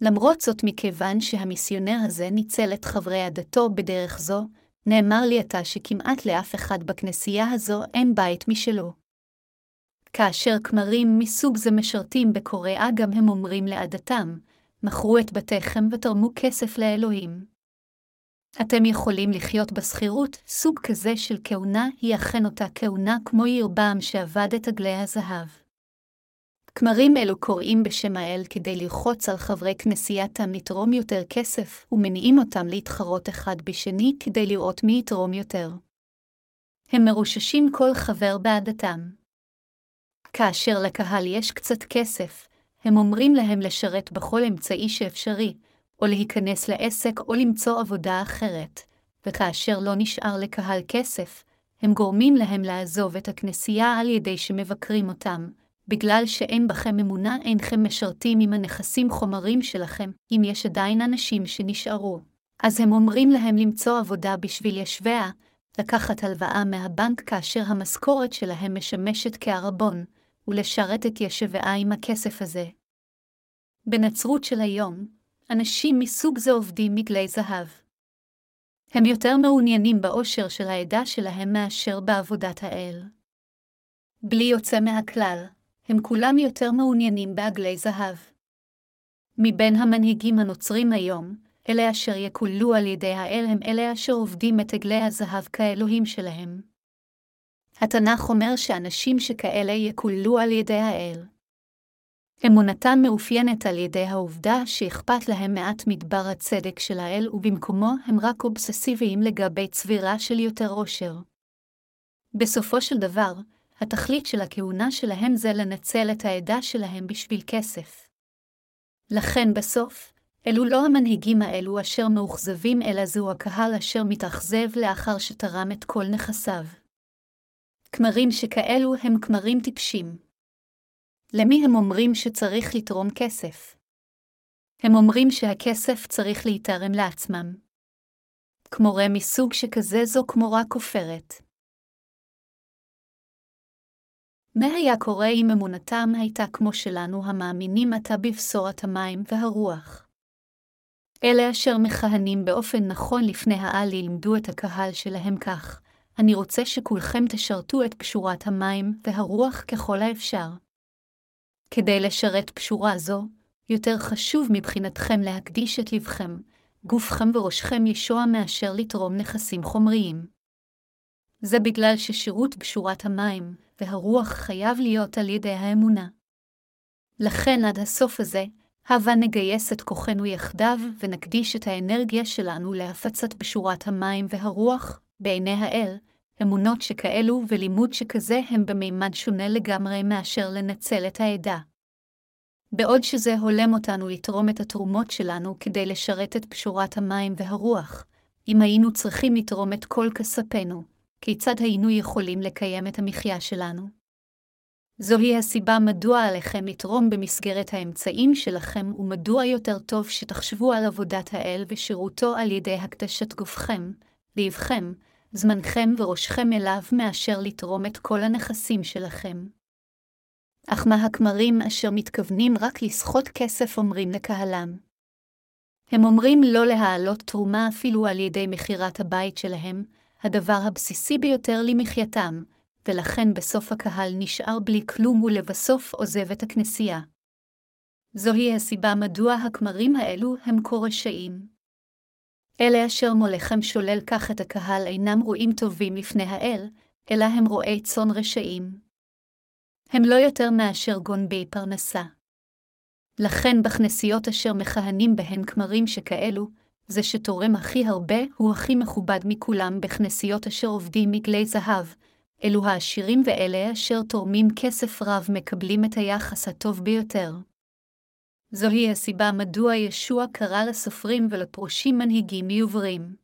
למרות זאת, מכיוון שהמיסיונר הזה ניצל את חברי עדתו בדרך זו, נאמר לי עתה שכמעט לאף אחד בכנסייה הזו אין בית משלו. כאשר כמרים מסוג זה משרתים בקוריאה, גם הם אומרים לעדתם, מכרו את בתיכם ותרמו כסף לאלוהים. אתם יכולים לחיות בשכירות, סוג כזה של כהונה היא אכן אותה כהונה כמו ירבעם שעבד את עגלי הזהב. כמרים אלו קוראים בשם האל כדי ללחוץ על חברי כנסייתם לתרום יותר כסף, ומניעים אותם להתחרות אחד בשני כדי לראות מי יתרום יותר. הם מרוששים כל חבר בעדתם. כאשר לקהל יש קצת כסף, הם אומרים להם לשרת בכל אמצעי שאפשרי, או להיכנס לעסק או למצוא עבודה אחרת, וכאשר לא נשאר לקהל כסף, הם גורמים להם לעזוב את הכנסייה על ידי שמבקרים אותם, בגלל שאין בכם אמונה אינכם משרתים עם הנכסים חומרים שלכם, אם יש עדיין אנשים שנשארו. אז הם אומרים להם למצוא עבודה בשביל ישביה, לקחת הלוואה מהבנק כאשר המשכורת שלהם משמשת כערבון, ולשרת את ישביה עם הכסף הזה. בנצרות של היום, אנשים מסוג זה עובדים מגלי זהב. הם יותר מעוניינים באושר של העדה שלהם מאשר בעבודת האל. בלי יוצא מהכלל, הם כולם יותר מעוניינים בעגלי זהב. מבין המנהיגים הנוצרים היום, אלה אשר יקולו על ידי האל הם אלה אשר עובדים את עגלי הזהב כאלוהים שלהם. התנ"ך אומר שאנשים שכאלה יקולו על ידי האל. אמונתם מאופיינת על ידי העובדה שאכפת להם מעט מדבר הצדק של האל, ובמקומו הם רק אובססיביים לגבי צבירה של יותר עושר. בסופו של דבר, התכלית של הכהונה שלהם זה לנצל את העדה שלהם בשביל כסף. לכן בסוף, אלו לא המנהיגים האלו אשר מאוכזבים, אלא זהו הקהל אשר מתאכזב לאחר שתרם את כל נכסיו. כמרים שכאלו הם כמרים טיפשים. למי הם אומרים שצריך לתרום כסף? הם אומרים שהכסף צריך להתערם לעצמם. כמורה מסוג שכזה זו כמורה כופרת. מה היה קורה אם אמונתם הייתה כמו שלנו המאמינים עתה בבשורת המים והרוח? אלה אשר מכהנים באופן נכון לפני העל לימדו את הקהל שלהם כך, אני רוצה שכולכם תשרתו את פשורת המים והרוח ככל האפשר. כדי לשרת פשורה זו, יותר חשוב מבחינתכם להקדיש את לבכם, גופכם וראשכם ישוע מאשר לתרום נכסים חומריים. זה בגלל ששירות פשורת המים והרוח חייב להיות על ידי האמונה. לכן עד הסוף הזה, הבה נגייס את כוחנו יחדיו ונקדיש את האנרגיה שלנו להפצת בשורת המים והרוח, בעיני האל, אמונות שכאלו ולימוד שכזה הם במימד שונה לגמרי מאשר לנצל את העדה. בעוד שזה הולם אותנו לתרום את התרומות שלנו כדי לשרת את פשורת המים והרוח, אם היינו צריכים לתרום את כל כספנו, כיצד היינו יכולים לקיים את המחיה שלנו? זוהי הסיבה מדוע עליכם לתרום במסגרת האמצעים שלכם, ומדוע יותר טוב שתחשבו על עבודת האל ושירותו על ידי הקדשת גופכם, לבכם, זמנכם וראשכם אליו מאשר לתרום את כל הנכסים שלכם. אך מה הכמרים אשר מתכוונים רק לסחוט כסף אומרים לקהלם? הם אומרים לא להעלות תרומה אפילו על ידי מכירת הבית שלהם, הדבר הבסיסי ביותר למחייתם, ולכן בסוף הקהל נשאר בלי כלום ולבסוף עוזב את הכנסייה. זוהי הסיבה מדוע הכמרים האלו הם כה רשעים. אלה אשר מולכם שולל כך את הקהל אינם רואים טובים לפני האל, אלא הם רועי צאן רשעים. הם לא יותר מאשר גונבי פרנסה. לכן בכנסיות אשר מכהנים בהן כמרים שכאלו, זה שתורם הכי הרבה הוא הכי מכובד מכולם בכנסיות אשר עובדים מגלי זהב, אלו העשירים ואלה אשר תורמים כסף רב מקבלים את היחס הטוב ביותר. זוהי הסיבה מדוע ישוע קרא לסופרים ולפרושים מנהיגים מיוברים.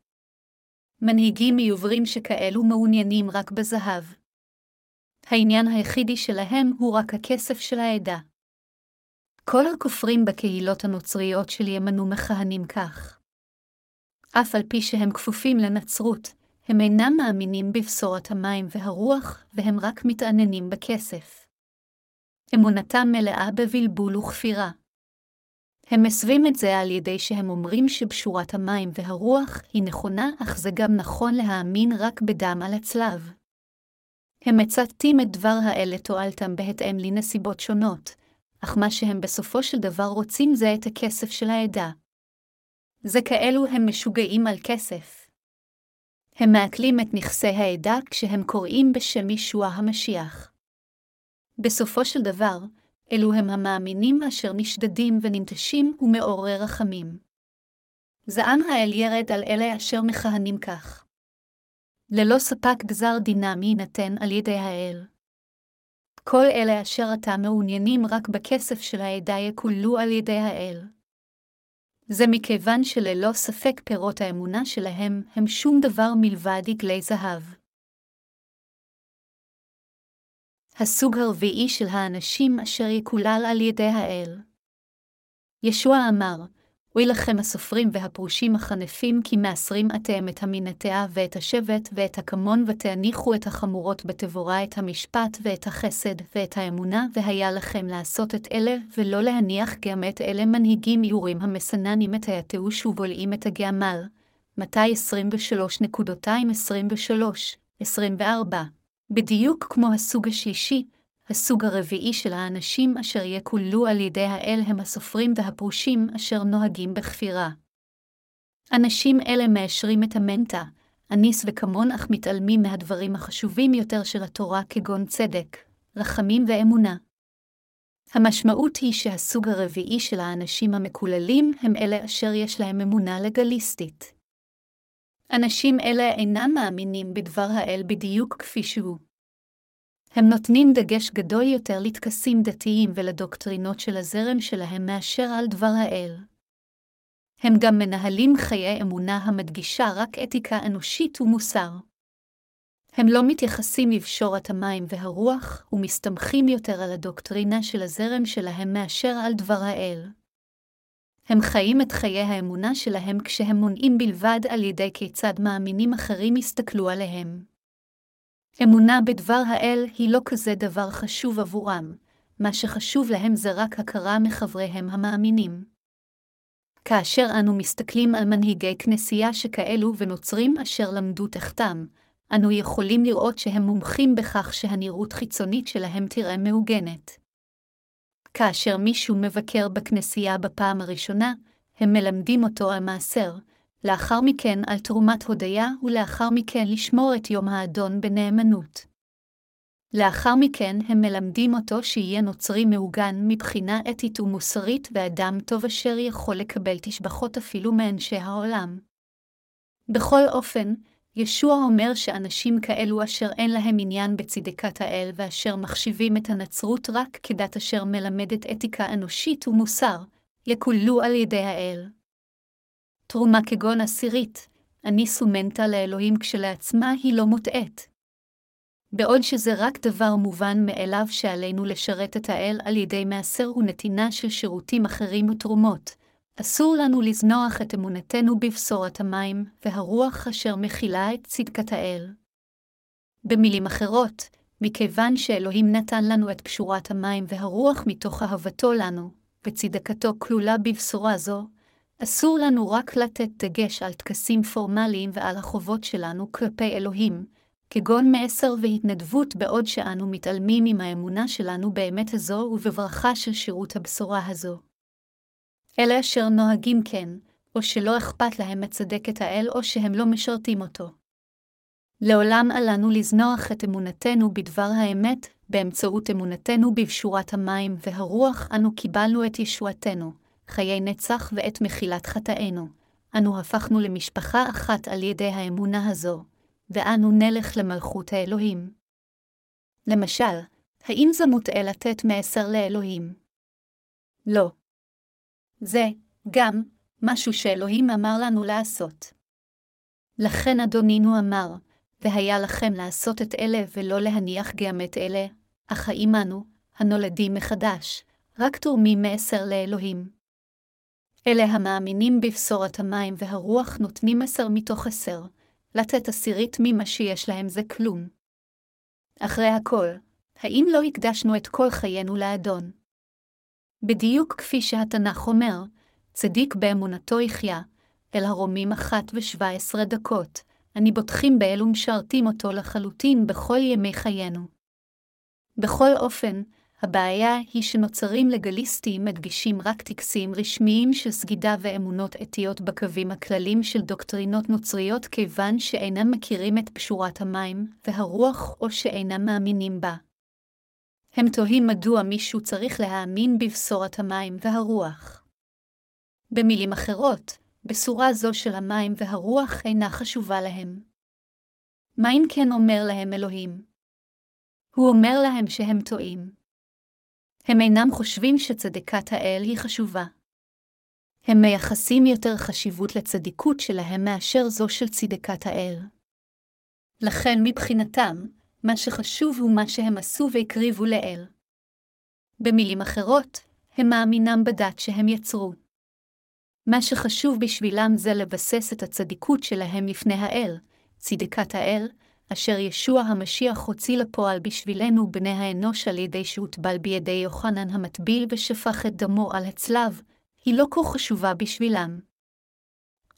מנהיגים מיוברים שכאלו מעוניינים רק בזהב. העניין היחידי שלהם הוא רק הכסף של העדה. כל הכופרים בקהילות הנוצריות של ימנו מכהנים כך. אף על פי שהם כפופים לנצרות, הם אינם מאמינים בבשורת המים והרוח, והם רק מתעניינים בכסף. אמונתם מלאה בבלבול וכפירה. הם מסווים את זה על ידי שהם אומרים שבשורת המים והרוח היא נכונה, אך זה גם נכון להאמין רק בדם על הצלב. הם מצטטים את דבר האל לתועלתם בהתאם לנסיבות שונות, אך מה שהם בסופו של דבר רוצים זה את הכסף של העדה. זה כאלו הם משוגעים על כסף. הם מעכלים את נכסי העדה כשהם קוראים בשם ישוע המשיח. בסופו של דבר, אלו הם המאמינים אשר נשדדים וננטשים ומעורר רחמים. זעם האל ירד על אלה אשר מכהנים כך. ללא ספק גזר דינם יינתן על ידי האל. כל אלה אשר עתה מעוניינים רק בכסף של העדה יקוללו על ידי האל. זה מכיוון שללא ספק פירות האמונה שלהם הם שום דבר מלבד עגלי זהב. הסוג הרביעי של האנשים אשר יקולל על ידי האל. ישוע אמר, אוי לכם הסופרים והפרושים החנפים, כי מעשרים אתם את המינתיה ואת השבט ואת הכמון, ותניחו את החמורות בתבורה, את המשפט ואת החסד ואת האמונה, והיה לכם לעשות את אלה, ולא להניח גם את אלה מנהיגים יורים המסננים את היתוש ובולעים את הגעמל. מתי? 23.23-24 בדיוק כמו הסוג השלישי, הסוג הרביעי של האנשים אשר יקוללו על ידי האל הם הסופרים והפרושים אשר נוהגים בכפירה. אנשים אלה מאשרים את המנטה, אניס וכמון אך מתעלמים מהדברים החשובים יותר של התורה כגון צדק, רחמים ואמונה. המשמעות היא שהסוג הרביעי של האנשים המקוללים הם אלה אשר יש להם אמונה לגליסטית. אנשים אלה אינם מאמינים בדבר האל בדיוק כפי שהוא. הם נותנים דגש גדול יותר לטקסים דתיים ולדוקטרינות של הזרם שלהם מאשר על דבר האל. הם גם מנהלים חיי אמונה המדגישה רק אתיקה אנושית ומוסר. הם לא מתייחסים לבשורת המים והרוח, ומסתמכים יותר על הדוקטרינה של הזרם שלהם מאשר על דבר האל. הם חיים את חיי האמונה שלהם כשהם מונעים בלבד על ידי כיצד מאמינים אחרים יסתכלו עליהם. אמונה בדבר האל היא לא כזה דבר חשוב עבורם, מה שחשוב להם זה רק הכרה מחבריהם המאמינים. כאשר אנו מסתכלים על מנהיגי כנסייה שכאלו ונוצרים אשר למדו תחתם, אנו יכולים לראות שהם מומחים בכך שהנראות חיצונית שלהם תראה מעוגנת. כאשר מישהו מבקר בכנסייה בפעם הראשונה, הם מלמדים אותו על מעשר, לאחר מכן על תרומת הודיה, ולאחר מכן לשמור את יום האדון בנאמנות. לאחר מכן הם מלמדים אותו שיהיה נוצרי מעוגן מבחינה אתית ומוסרית ואדם טוב אשר יכול לקבל תשבחות אפילו מאנשי העולם. בכל אופן, ישוע אומר שאנשים כאלו אשר אין להם עניין בצדקת האל ואשר מחשיבים את הנצרות רק כדת אשר מלמדת אתיקה אנושית ומוסר, יקוללו על ידי האל. תרומה כגון עשירית, אני סומנטה לאלוהים כשלעצמה היא לא מוטעית. בעוד שזה רק דבר מובן מאליו שעלינו לשרת את האל על ידי מעשר ונתינה של שירותים אחרים ותרומות, אסור לנו לזנוח את אמונתנו בבשורת המים והרוח אשר מכילה את צדקת האל. במילים אחרות, מכיוון שאלוהים נתן לנו את קשורת המים והרוח מתוך אהבתו לנו, וצדקתו כלולה בבשורה זו, אסור לנו רק לתת דגש על טקסים פורמליים ועל החובות שלנו כלפי אלוהים, כגון מעשר והתנדבות בעוד שאנו מתעלמים עם האמונה שלנו באמת הזו ובברכה של שירות הבשורה הזו. אלה אשר נוהגים כן, או שלא אכפת להם מצדקת האל או שהם לא משרתים אותו. לעולם עלינו לזנוח את אמונתנו בדבר האמת, באמצעות אמונתנו בבשורת המים והרוח אנו קיבלנו את ישועתנו, חיי נצח ואת מחילת חטאינו. אנו הפכנו למשפחה אחת על ידי האמונה הזו, ואנו נלך למלכות האלוהים. למשל, האם זה מוטעה לתת מעשר לאלוהים? לא. זה, גם, משהו שאלוהים אמר לנו לעשות. לכן אדונינו אמר, והיה לכם לעשות את אלה ולא להניח גם את אלה, אך האימנו, הנולדים מחדש, רק תורמים מעשר לאלוהים. אלה המאמינים בבשורת המים והרוח נותנים עשר מתוך עשר, לתת עשירית ממה שיש להם זה כלום. אחרי הכל, האם לא הקדשנו את כל חיינו לאדון? בדיוק כפי שהתנ"ך אומר, צדיק באמונתו יחיה, אל הרומים אחת ושבע עשרה דקות, אני בוטחים באל ומשרתים אותו לחלוטין בכל ימי חיינו. בכל אופן, הבעיה היא שנוצרים לגליסטים מדגישים רק טקסים רשמיים של סגידה ואמונות אתיות בקווים הכללים של דוקטרינות נוצריות כיוון שאינם מכירים את פשורת המים והרוח או שאינם מאמינים בה. הם תוהים מדוע מישהו צריך להאמין בבשורת המים והרוח. במילים אחרות, בשורה זו של המים והרוח אינה חשובה להם. מה אם כן אומר להם אלוהים? הוא אומר להם שהם טועים. הם אינם חושבים שצדקת האל היא חשובה. הם מייחסים יותר חשיבות לצדיקות שלהם מאשר זו של צדקת האל. לכן מבחינתם, מה שחשוב הוא מה שהם עשו והקריבו לאל. במילים אחרות, הם מאמינם בדת שהם יצרו. מה שחשוב בשבילם זה לבסס את הצדיקות שלהם לפני האל, צדקת האל, אשר ישוע המשיח הוציא לפועל בשבילנו בני האנוש על ידי שהוטבל בידי יוחנן המטביל ושפך את דמו על הצלב, היא לא כה חשובה בשבילם.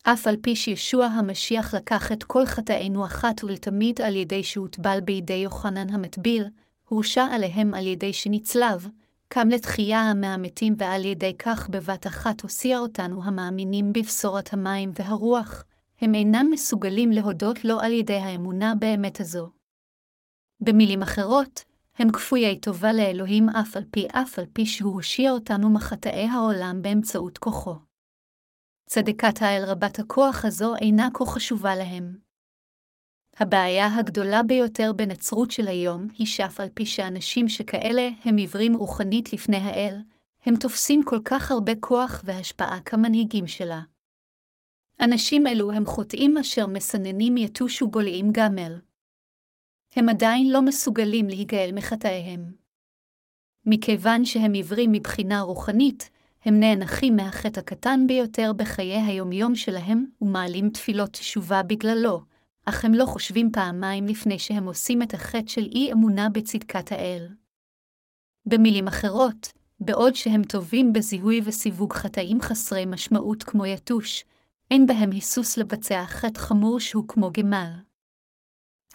אף על פי שישוע המשיח לקח את כל חטאינו אחת ולתמיד על ידי שהוטבל בידי יוחנן המטביל, הורשע עליהם על ידי שנצלב, קם לתחייה מהמתים ועל ידי כך בבת אחת הוציאה אותנו המאמינים בבשורת המים והרוח, הם אינם מסוגלים להודות לו על ידי האמונה באמת הזו. במילים אחרות, הם כפויי טובה לאלוהים אף על פי אף על פי שהוא הושיע אותנו מחטאי העולם באמצעות כוחו. צדקת האל רבת הכוח הזו אינה כה חשובה להם. הבעיה הגדולה ביותר בנצרות של היום היא שאף על פי שאנשים שכאלה הם עיוורים רוחנית לפני האל, הם תופסים כל כך הרבה כוח והשפעה כמנהיגים שלה. אנשים אלו הם חוטאים אשר מסננים יתוש וגולעים גמל. הם עדיין לא מסוגלים להיגאל מחטאיהם. מכיוון שהם עיוורים מבחינה רוחנית, הם נאנחים מהחטא הקטן ביותר בחיי היומיום שלהם ומעלים תפילות תשובה בגללו, אך הם לא חושבים פעמיים לפני שהם עושים את החטא של אי-אמונה בצדקת האל. במילים אחרות, בעוד שהם טובים בזיהוי וסיווג חטאים חסרי משמעות כמו יתוש, אין בהם היסוס לבצע חטא חמור שהוא כמו גמל.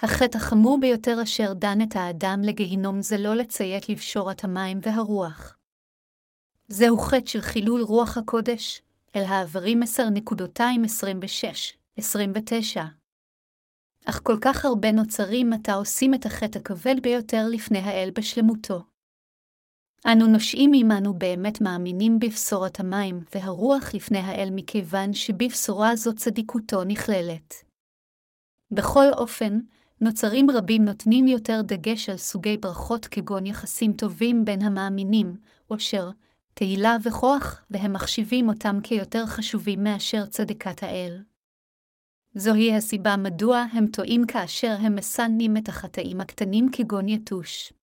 החטא החמור ביותר אשר דן את האדם לגיהינום זה לא לציית לבשורת המים והרוח. זהו חטא של חילול רוח הקודש, אל העברים 10.226-29. אך כל כך הרבה נוצרים עתה עושים את החטא הכבד ביותר לפני האל בשלמותו. אנו נושעים עמנו באמת מאמינים בבשורת המים והרוח לפני האל מכיוון שבבשורה זו צדיקותו נכללת. בכל אופן, נוצרים רבים נותנים יותר דגש על סוגי ברכות כגון יחסים טובים בין המאמינים, עושר, תהילה וכוח, והם מחשיבים אותם כיותר חשובים מאשר צדקת האל. זוהי הסיבה מדוע הם טועים כאשר הם מסננים את החטאים הקטנים כגון יתוש.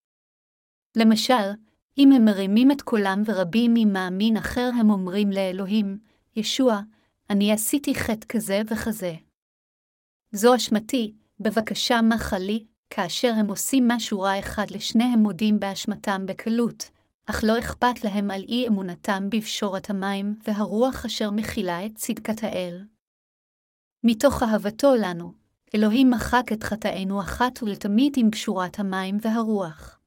למשל, אם הם מרימים את קולם ורבים ממאמין אחר הם אומרים לאלוהים, ישוע, אני עשיתי חטא כזה וכזה. זו אשמתי, בבקשה מחה לי, כאשר הם עושים משהו רע אחד לשניהם מודים באשמתם בקלות, אך לא אכפת להם על אי אמונתם בפשורת המים והרוח אשר מכילה את צדקת האל. מתוך אהבתו לנו, אלוהים מחק את חטאינו אחת ולתמיד עם פשורת המים והרוח.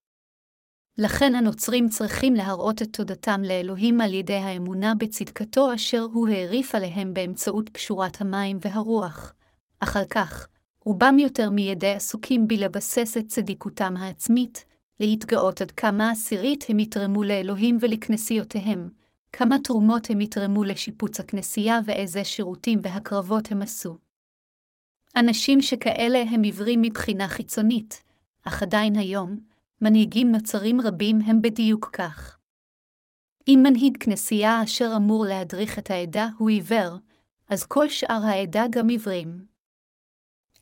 לכן הנוצרים צריכים להראות את תודתם לאלוהים על ידי האמונה בצדקתו אשר הוא העריף עליהם באמצעות פשורת המים והרוח. אך על כך, רובם יותר מידי עסוקים בלבסס את צדיקותם העצמית, להתגאות עד כמה עשירית הם יתרמו לאלוהים ולכנסיותיהם, כמה תרומות הם יתרמו לשיפוץ הכנסייה ואיזה שירותים והקרבות הם עשו. אנשים שכאלה הם עיוורים מבחינה חיצונית, אך עדיין היום, מנהיגים נוצרים רבים הם בדיוק כך. אם מנהיג כנסייה אשר אמור להדריך את העדה הוא עיוור, אז כל שאר העדה גם עיוורים.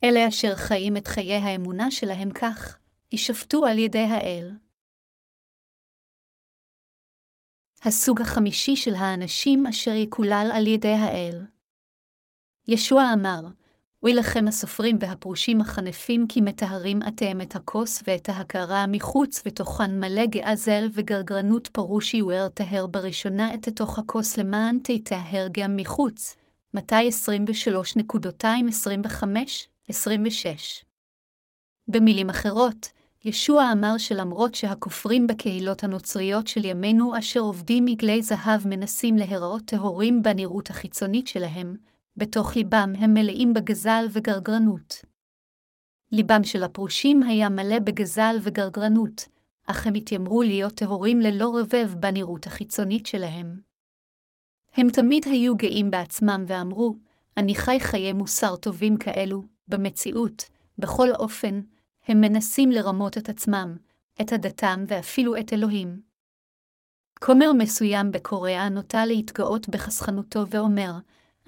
אלה אשר חיים את חיי האמונה שלהם כך, יישפטו על ידי האל. הסוג החמישי של האנשים אשר יקולל על ידי האל. ישוע אמר, אוי לכם הסופרים והפרושים החנפים, כי מטהרים אתם את הכוס ואת ההכרה מחוץ, ותוכן מלא גאזל וגרגרנות פרוש יואר טהר בראשונה את תוך הכוס למען תטהר גם מחוץ. מתי 23.25-26 במילים אחרות, ישוע אמר שלמרות שהכופרים בקהילות הנוצריות של ימינו אשר עובדים מגלי זהב מנסים להיראות טהורים בנראות החיצונית שלהם, בתוך ליבם הם מלאים בגזל וגרגרנות. ליבם של הפרושים היה מלא בגזל וגרגרנות, אך הם התיימרו להיות טהורים ללא רבב בנראות החיצונית שלהם. הם תמיד היו גאים בעצמם ואמרו, אני חי חיי מוסר טובים כאלו, במציאות, בכל אופן, הם מנסים לרמות את עצמם, את עדתם ואפילו את אלוהים. כומר מסוים בקוריאה נוטה להתגאות בחסכנותו ואומר,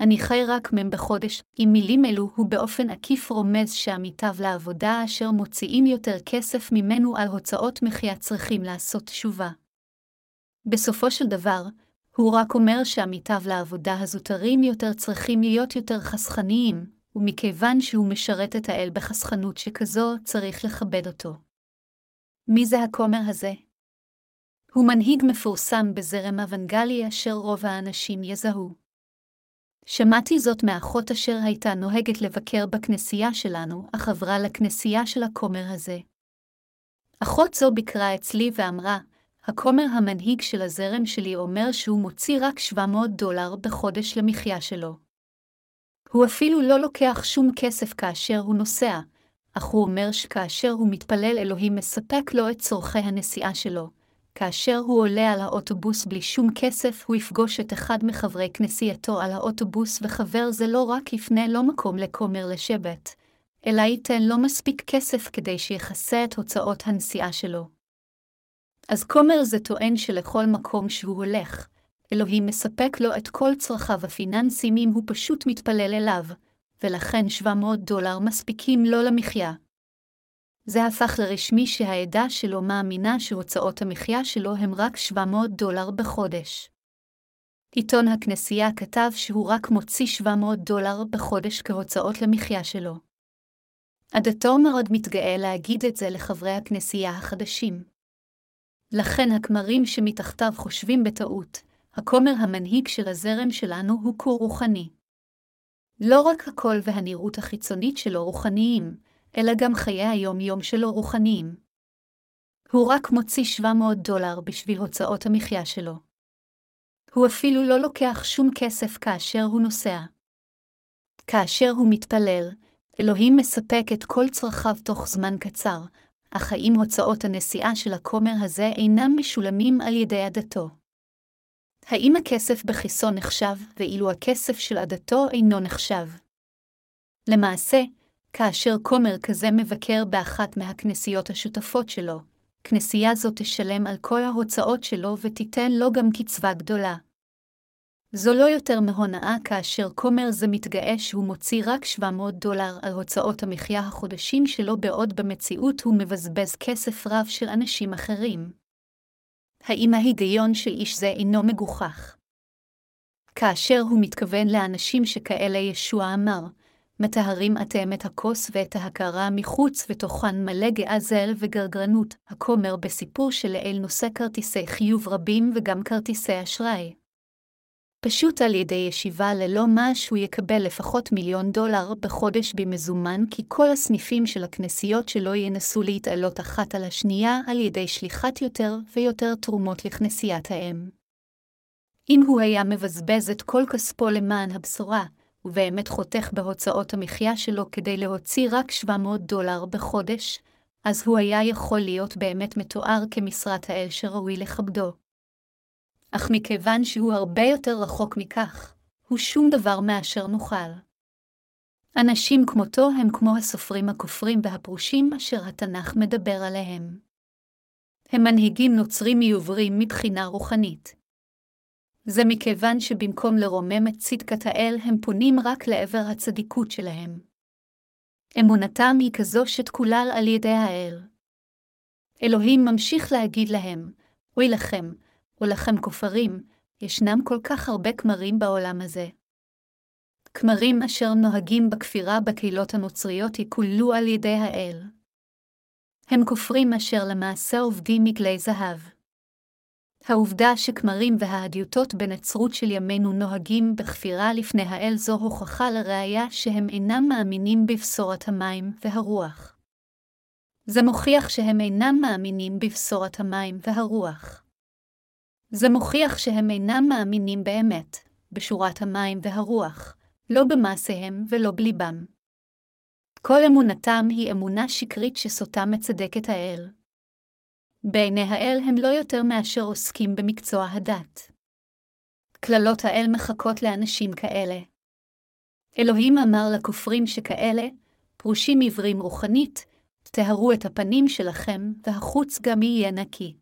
אני חי רק מם בחודש, עם מילים אלו הוא באופן עקיף רומז שעמיתיו לעבודה אשר מוציאים יותר כסף ממנו על הוצאות מחיה צריכים לעשות תשובה. בסופו של דבר, הוא רק אומר שעמיתיו לעבודה הזוטרים יותר צריכים להיות יותר חסכניים, ומכיוון שהוא משרת את האל בחסכנות שכזו, צריך לכבד אותו. מי זה הכומר הזה? הוא מנהיג מפורסם בזרם אוונגלי אשר רוב האנשים יזהו. שמעתי זאת מאחות אשר הייתה נוהגת לבקר בכנסייה שלנו, אך עברה לכנסייה של הכומר הזה. אחות זו ביקרה אצלי ואמרה, הכומר המנהיג של הזרם שלי אומר שהוא מוציא רק 700 דולר בחודש למחיה שלו. הוא אפילו לא לוקח שום כסף כאשר הוא נוסע, אך הוא אומר שכאשר הוא מתפלל אלוהים מספק לו את צורכי הנסיעה שלו. כאשר הוא עולה על האוטובוס בלי שום כסף, הוא יפגוש את אחד מחברי כנסייתו על האוטובוס, וחבר זה לא רק יפנה לו מקום לכומר לשבת, אלא ייתן לו מספיק כסף כדי שיכסה את הוצאות הנסיעה שלו. אז כומר זה טוען שלכל מקום שהוא הולך, אלוהים מספק לו את כל צרכיו הפיננסיים אם הוא פשוט מתפלל אליו, ולכן 700 דולר מספיקים לו למחיה. זה הפך לרשמי שהעדה שלו מאמינה שהוצאות המחיה שלו הם רק 700 דולר בחודש. עיתון הכנסייה כתב שהוא רק מוציא 700 דולר בחודש כהוצאות למחיה שלו. עדתו מאוד מתגאה להגיד את זה לחברי הכנסייה החדשים. לכן הכמרים שמתחתיו חושבים בטעות, הכומר המנהיג של הזרם שלנו הוא כור רוחני. לא רק הקול והנראות החיצונית שלו רוחניים, אלא גם חיי היום-יום שלו רוחניים. הוא רק מוציא 700 דולר בשביל הוצאות המחיה שלו. הוא אפילו לא לוקח שום כסף כאשר הוא נוסע. כאשר הוא מתפלל, אלוהים מספק את כל צרכיו תוך זמן קצר, אך האם הוצאות הנסיעה של הכומר הזה אינם משולמים על ידי עדתו? האם הכסף בכיסו נחשב, ואילו הכסף של עדתו אינו נחשב? למעשה, כאשר כומר כזה מבקר באחת מהכנסיות השותפות שלו, כנסייה זו תשלם על כל ההוצאות שלו ותיתן לו גם קצבה גדולה. זו לא יותר מהונאה כאשר כומר זה מתגאה שהוא מוציא רק 700 דולר על הוצאות המחיה החודשים שלו בעוד במציאות הוא מבזבז כסף רב של אנשים אחרים. האם ההיגיון של איש זה אינו מגוחך? כאשר הוא מתכוון לאנשים שכאלה ישוע אמר, מטהרים אתם את הכוס ואת ההכרה מחוץ ותוכן מלא גאזל וגרגרנות, הכומר בסיפור שלאל נושא כרטיסי חיוב רבים וגם כרטיסי אשראי. פשוט על ידי ישיבה ללא מש הוא יקבל לפחות מיליון דולר בחודש במזומן, כי כל הסניפים של הכנסיות שלו ינסו להתעלות אחת על השנייה על ידי שליחת יותר ויותר תרומות לכנסיית האם. אם הוא היה מבזבז את כל כספו למען הבשורה, ובאמת חותך בהוצאות המחיה שלו כדי להוציא רק 700 דולר בחודש, אז הוא היה יכול להיות באמת מתואר כמשרת האל שראוי לכבדו. אך מכיוון שהוא הרבה יותר רחוק מכך, הוא שום דבר מאשר נוכל. אנשים כמותו הם כמו הסופרים הכופרים והפרושים אשר התנ"ך מדבר עליהם. הם מנהיגים נוצרים מיוברים מבחינה רוחנית. זה מכיוון שבמקום לרומם את צדקת האל, הם פונים רק לעבר הצדיקות שלהם. אמונתם היא כזו שתקולל על ידי האל. אלוהים ממשיך להגיד להם, אוי לכם, או לכם כופרים, ישנם כל כך הרבה כמרים בעולם הזה. כמרים אשר נוהגים בכפירה בקהילות הנוצריות יקוללו על ידי האל. הם כופרים אשר למעשה עובדים מגלי זהב. העובדה שכמרים וההדיוטות בנצרות של ימינו נוהגים בכפירה לפני האל זו הוכחה לראיה שהם אינם מאמינים בבשורת המים והרוח. זה מוכיח שהם אינם מאמינים בבשורת המים והרוח. זה מוכיח שהם אינם מאמינים באמת, בשורת המים והרוח, לא במעשיהם ולא בליבם. כל אמונתם היא אמונה שקרית שסוטה מצדקת האל. בעיני האל הם לא יותר מאשר עוסקים במקצוע הדת. קללות האל מחכות לאנשים כאלה. אלוהים אמר לכופרים שכאלה, פרושים עיוורים רוחנית, טהרו את הפנים שלכם, והחוץ גם יהיה נקי.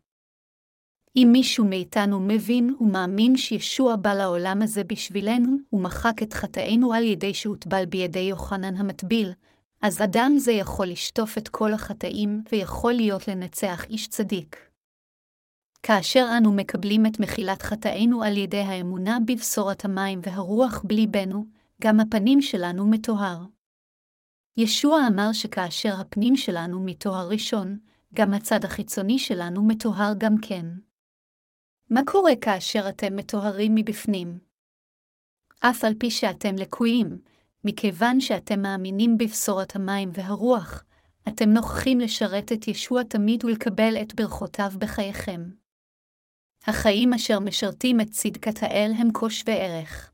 אם מישהו מאיתנו מבין ומאמין שישוע בא לעולם הזה בשבילנו, ומחק את חטאינו על ידי שהוטבל בידי יוחנן המטביל, אז אדם זה יכול לשטוף את כל החטאים ויכול להיות לנצח איש צדיק. כאשר אנו מקבלים את מחילת חטאינו על ידי האמונה בבשורת המים והרוח בליבנו, גם הפנים שלנו מטוהר. ישוע אמר שכאשר הפנים שלנו מטוהר ראשון, גם הצד החיצוני שלנו מטוהר גם כן. מה קורה כאשר אתם מטוהרים מבפנים? אף על פי שאתם לקויים, מכיוון שאתם מאמינים בבשורת המים והרוח, אתם נוכחים לשרת את ישוע תמיד ולקבל את ברכותיו בחייכם. החיים אשר משרתים את צדקת האל הם כה שווה ערך.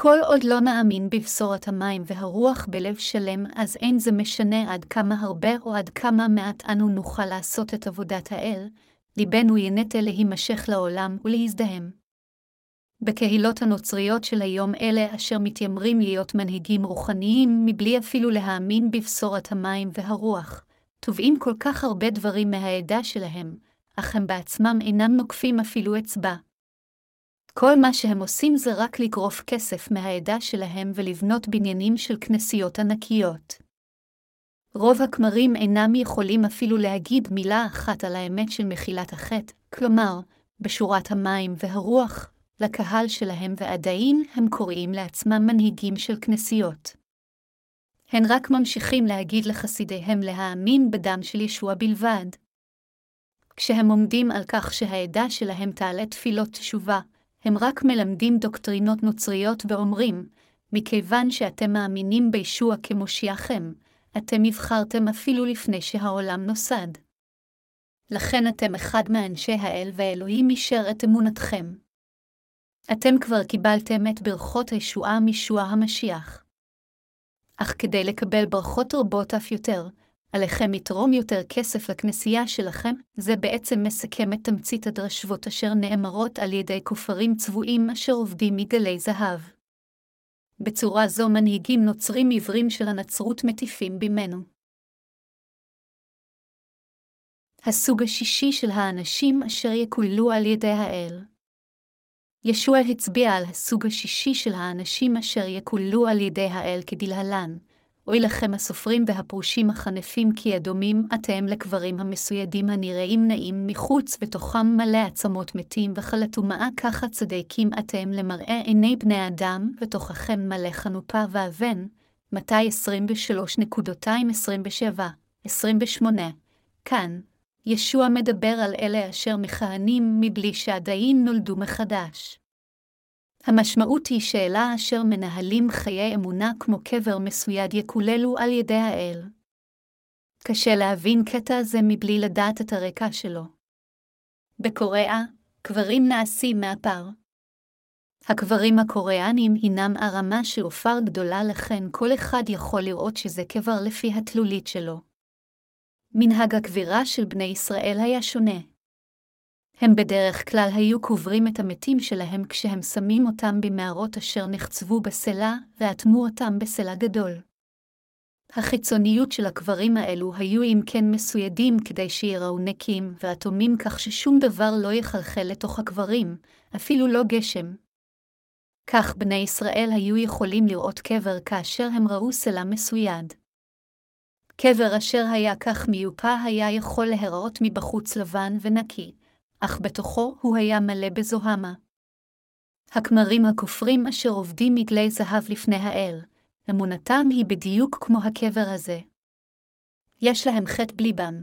כל עוד לא נאמין בבשורת המים והרוח בלב שלם, אז אין זה משנה עד כמה הרבה או עד כמה מעט אנו נוכל לעשות את עבודת האל, ליבנו ינטה להימשך לעולם ולהזדהם. בקהילות הנוצריות של היום אלה אשר מתיימרים להיות מנהיגים רוחניים מבלי אפילו להאמין בבשורת המים והרוח, תובעים כל כך הרבה דברים מהעדה שלהם, אך הם בעצמם אינם נוקפים אפילו אצבע. כל מה שהם עושים זה רק לגרוף כסף מהעדה שלהם ולבנות בניינים של כנסיות ענקיות. רוב הכמרים אינם יכולים אפילו להגיד מילה אחת על האמת של מחילת החטא, כלומר, בשורת המים והרוח, לקהל שלהם ועדיין הם קוראים לעצמם מנהיגים של כנסיות. הן רק ממשיכים להגיד לחסידיהם להאמין בדם של ישוע בלבד. כשהם עומדים על כך שהעדה שלהם תעלה תפילות תשובה, הם רק מלמדים דוקטרינות נוצריות ואומרים, מכיוון שאתם מאמינים בישוע כמושיעכם, אתם נבחרתם אפילו לפני שהעולם נוסד. לכן אתם אחד מאנשי האל ואלוהים אישר את אמונתכם. אתם כבר קיבלתם את ברכות הישועה מישוע המשיח. אך כדי לקבל ברכות רבות אף יותר, עליכם לתרום יותר כסף לכנסייה שלכם, זה בעצם מסכם את תמצית הדרשבות אשר נאמרות על ידי כופרים צבועים אשר עובדים מגלי זהב. בצורה זו מנהיגים נוצרים עיוורים של הנצרות מטיפים בימינו. הסוג השישי של האנשים אשר יקוללו על ידי האל. ישוע הצביע על הסוג השישי של האנשים אשר יקוללו על ידי האל כדלהלן, אוי לכם הסופרים והפרושים החנפים כי אדומים אתם לקברים המסוידים הנראים נעים מחוץ ותוכם מלא עצמות מתים וחלטומאה ככה צדיקים אתם למראה עיני בני אדם, ותוככם מלא חנופה ואבן. מתי 23.27-28 כאן, ישוע מדבר על אלה אשר מכהנים מבלי שעדיין נולדו מחדש. המשמעות היא שאלה אשר מנהלים חיי אמונה כמו קבר מסויד יקוללו על ידי האל. קשה להבין קטע זה מבלי לדעת את הרקע שלו. בקוריאה, קברים נעשים מהפר. הקברים הקוריאנים הינם ערמה של עופר גדולה לכן כל אחד יכול לראות שזה קבר לפי התלולית שלו. מנהג הקבירה של בני ישראל היה שונה. הם בדרך כלל היו קוברים את המתים שלהם כשהם שמים אותם במערות אשר נחצבו בסלע, ואטמו אותם בסלע גדול. החיצוניות של הקברים האלו היו אם כן מסוידים כדי שיראו נקיים ואטומים כך ששום דבר לא יחלחל לתוך הקברים, אפילו לא גשם. כך בני ישראל היו יכולים לראות קבר כאשר הם ראו סלע מסויד. קבר אשר היה כך מיופה היה יכול להיראות מבחוץ לבן ונקי, אך בתוכו הוא היה מלא בזוהמה. הכמרים הכופרים אשר עובדים מגלי זהב לפני האל, אמונתם היא בדיוק כמו הקבר הזה. יש להם חטא בליבם.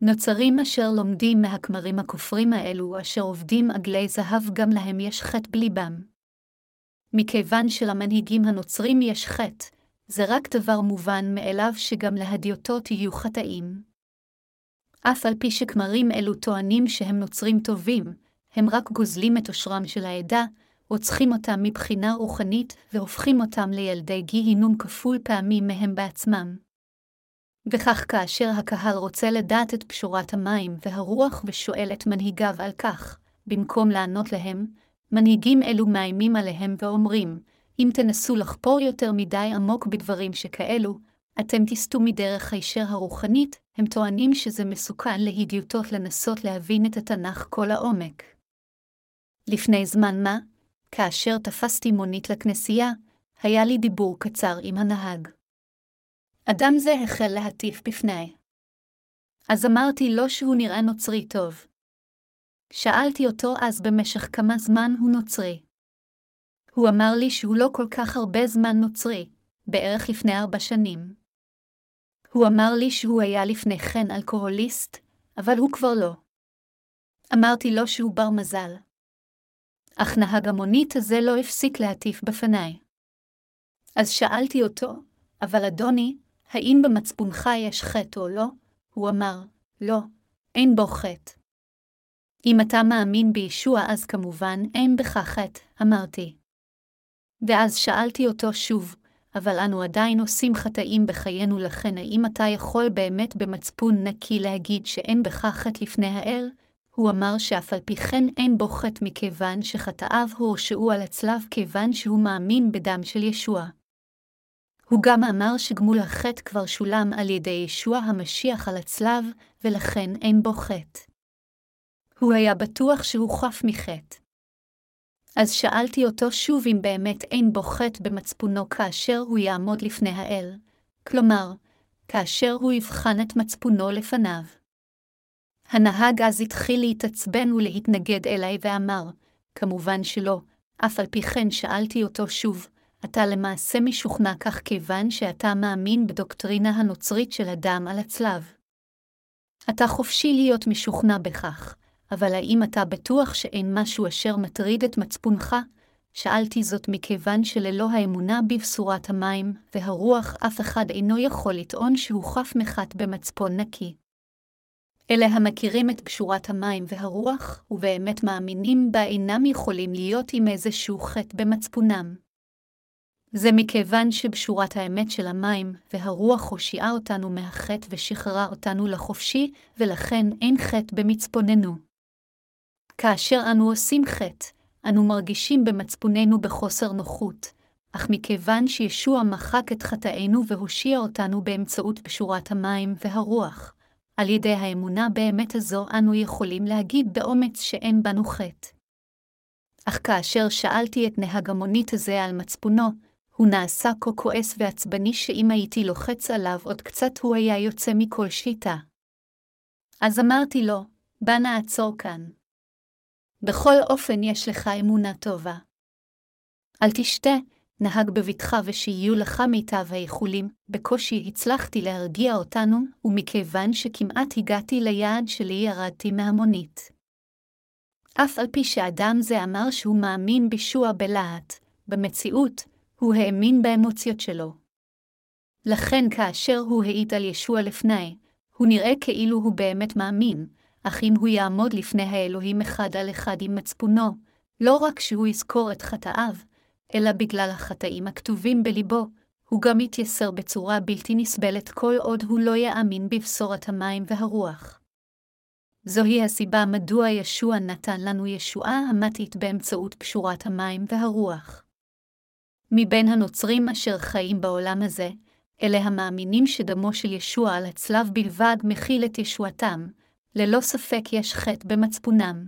נוצרים אשר לומדים מהכמרים הכופרים האלו, אשר עובדים עגלי זהב, גם להם יש חטא בליבם. מכיוון שלמנהיגים הנוצרים יש חטא, זה רק דבר מובן מאליו שגם להדיוטות יהיו חטאים. אף על פי שכמרים אלו טוענים שהם נוצרים טובים, הם רק גוזלים את עושרם של העדה, רוצחים אותם מבחינה רוחנית והופכים אותם לילדי גיהינום כפול פעמים מהם בעצמם. וכך כאשר הקהל רוצה לדעת את פשורת המים והרוח ושואל את מנהיגיו על כך, במקום לענות להם, מנהיגים אלו מאיימים עליהם ואומרים, אם תנסו לחפור יותר מדי עמוק בדברים שכאלו, אתם תסטו מדרך הישר הרוחנית, הם טוענים שזה מסוכן להדיוטות לנסות להבין את התנ"ך כל העומק. לפני זמן מה, כאשר תפסתי מונית לכנסייה, היה לי דיבור קצר עם הנהג. אדם זה החל להטיף בפני. אז אמרתי לו שהוא נראה נוצרי טוב. שאלתי אותו אז במשך כמה זמן הוא נוצרי. הוא אמר לי שהוא לא כל כך הרבה זמן נוצרי, בערך לפני ארבע שנים. הוא אמר לי שהוא היה לפני כן אלכוהוליסט, אבל הוא כבר לא. אמרתי לו שהוא בר מזל. אך נהג המונית הזה לא הפסיק להטיף בפניי. אז שאלתי אותו, אבל אדוני, האם במצפונך יש חטא או לא? הוא אמר, לא, אין בו חטא. אם אתה מאמין בישוע אז כמובן אין בך חטא, אמרתי. ואז שאלתי אותו שוב, אבל אנו עדיין עושים חטאים בחיינו לכן האם אתה יכול באמת במצפון נקי להגיד שאין בך חטא לפני האל? הוא אמר שאף על פי כן אין בו חטא מכיוון שחטאיו הורשעו על הצלב כיוון שהוא מאמין בדם של ישוע. הוא גם אמר שגמול החטא כבר שולם על ידי ישוע המשיח על הצלב, ולכן אין בו חטא. הוא היה בטוח שהוא חף מחטא. אז שאלתי אותו שוב אם באמת אין בו חטא במצפונו כאשר הוא יעמוד לפני האל, כלומר, כאשר הוא יבחן את מצפונו לפניו. הנהג אז התחיל להתעצבן ולהתנגד אליי ואמר, כמובן שלא, אף על פי כן שאלתי אותו שוב, אתה למעשה משוכנע כך כיוון שאתה מאמין בדוקטרינה הנוצרית של הדם על הצלב. אתה חופשי להיות משוכנע בכך, אבל האם אתה בטוח שאין משהו אשר מטריד את מצפונך? שאלתי זאת מכיוון שללא האמונה בבשורת המים והרוח אף אחד אינו יכול לטעון שהוא חף מחט במצפון נקי. אלה המכירים את קשורת המים והרוח, ובאמת מאמינים בה אינם יכולים להיות עם איזשהו חטא במצפונם. זה מכיוון שבשורת האמת של המים והרוח הושיעה אותנו מהחטא ושחררה אותנו לחופשי, ולכן אין חטא במצפוננו. כאשר אנו עושים חטא, אנו מרגישים במצפוננו בחוסר נוחות, אך מכיוון שישוע מחק את חטאינו והושיע אותנו באמצעות בשורת המים והרוח, על ידי האמונה באמת הזו אנו יכולים להגיד באומץ שאין בנו חטא. אך כאשר שאלתי את נהג המונית הזה על מצפונו, הוא נעשה כה כועס ועצבני שאם הייתי לוחץ עליו עוד קצת הוא היה יוצא מכל שיטה. אז אמרתי לו, בא נעצור כאן. בכל אופן יש לך אמונה טובה. אל תשתה, נהג בבטחה ושיהיו לך מיטב האיחולים, בקושי הצלחתי להרגיע אותנו, ומכיוון שכמעט הגעתי ליעד שלי ירדתי מהמונית. אף על פי שאדם זה אמר שהוא מאמין בישוע בלהט, במציאות, הוא האמין באמוציות שלו. לכן כאשר הוא העיד על ישוע לפני, הוא נראה כאילו הוא באמת מאמין, אך אם הוא יעמוד לפני האלוהים אחד על אחד עם מצפונו, לא רק שהוא יזכור את חטאיו, אלא בגלל החטאים הכתובים בליבו, הוא גם יתייסר בצורה בלתי נסבלת כל עוד הוא לא יאמין בבשורת המים והרוח. זוהי הסיבה מדוע ישוע נתן לנו ישועה המתית באמצעות פשורת המים והרוח. מבין הנוצרים אשר חיים בעולם הזה, אלה המאמינים שדמו של ישוע על הצלב בלבד מכיל את ישועתם, ללא ספק יש חטא במצפונם.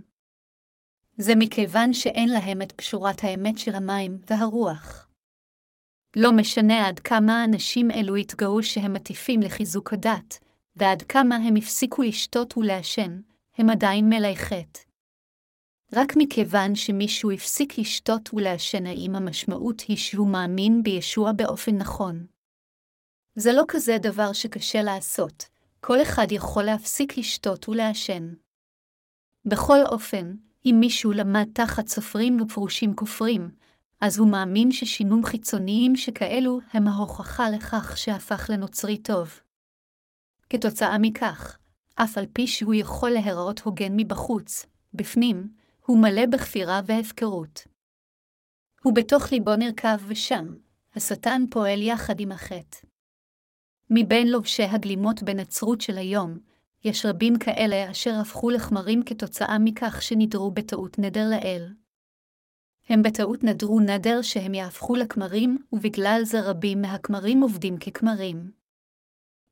זה מכיוון שאין להם את פשורת האמת של המים והרוח. לא משנה עד כמה אנשים אלו התגאו שהם מטיפים לחיזוק הדת, ועד כמה הם הפסיקו לשתות ולעשן, הם עדיין מלאי חטא. רק מכיוון שמישהו הפסיק לשתות ולעשן האם המשמעות היא שהוא מאמין בישוע באופן נכון. זה לא כזה דבר שקשה לעשות, כל אחד יכול להפסיק לשתות ולעשן. בכל אופן, אם מישהו למד תחת סופרים ופרושים כופרים, אז הוא מאמין ששינום חיצוניים שכאלו הם ההוכחה לכך שהפך לנוצרי טוב. כתוצאה מכך, אף על פי שהוא יכול להיראות הוגן מבחוץ, בפנים, הוא מלא בכפירה והפקרות. הוא בתוך ליבו נרקב ושם, השטן פועל יחד עם החטא. מבין לובשי הגלימות בנצרות של היום, יש רבים כאלה אשר הפכו לכמרים כתוצאה מכך שנדרו בטעות נדר לאל. הם בטעות נדרו נדר שהם יהפכו לכמרים, ובגלל זה רבים מהכמרים עובדים ככמרים.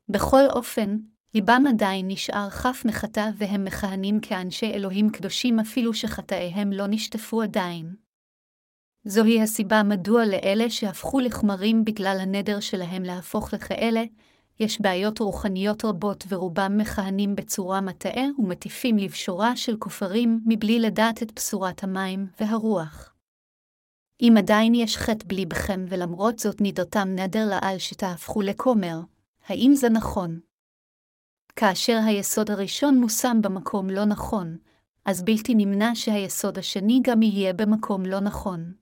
בכל אופן, ליבם עדיין נשאר חף מחטא והם מכהנים כאנשי אלוהים קדושים אפילו שחטאיהם לא נשטפו עדיין. זוהי הסיבה מדוע לאלה שהפכו לחמרים בגלל הנדר שלהם להפוך לכאלה, יש בעיות רוחניות רבות ורובם מכהנים בצורה מטעה ומטיפים לבשורה של כופרים מבלי לדעת את בשורת המים והרוח. אם עדיין יש חטא בליבכם ולמרות זאת נדרתם נדר לעל שתהפכו לכומר, האם זה נכון? כאשר היסוד הראשון מושם במקום לא נכון, אז בלתי נמנע שהיסוד השני גם יהיה במקום לא נכון.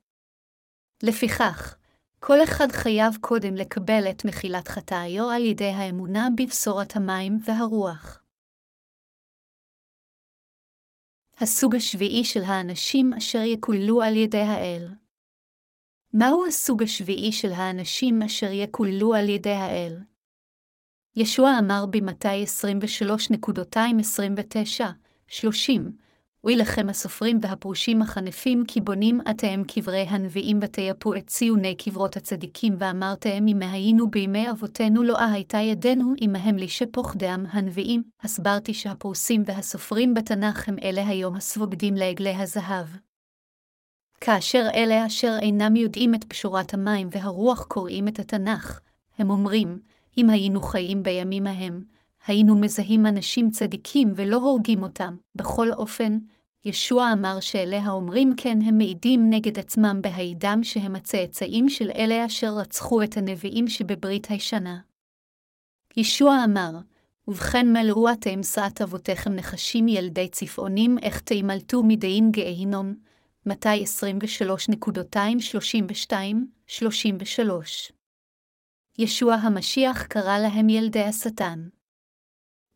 לפיכך, כל אחד חייב קודם לקבל את מחילת חטאיו על ידי האמונה בבשורת המים והרוח. הסוג השביעי של האנשים אשר יקוללו על ידי האל. מהו הסוג השביעי של האנשים אשר יקוללו על ידי האל? ישוע אמר במתי 23.29-30, אוי לכם הסופרים והפרושים החנפים, כי בונים אתם קברי הנביאים ותייפו את ציוני קברות הצדיקים, ואמרתם אם היינו בימי אבותינו לא הייתה ידנו עמהם לשפוך דם הנביאים. הסברתי שהפרוסים והסופרים בתנ"ך הם אלה היום הסבוגדים לעגלי הזהב. כאשר אלה אשר אינם יודעים את פשורת המים והרוח קוראים את התנ"ך, הם אומרים, אם היינו חיים בימים ההם, היינו מזהים אנשים צדיקים ולא הורגים אותם. בכל אופן, ישוע אמר שאלה האומרים כן הם מעידים נגד עצמם בהעידם שהם הצאצאים של אלה אשר רצחו את הנביאים שבברית הישנה. ישוע אמר, ובכן מלאו אתם שאת אבותיכם נחשים ילדי צפעונים, איך תימלטו מדין גיהינום, מתי 23.232-33. ישוע המשיח קרא להם ילדי השטן.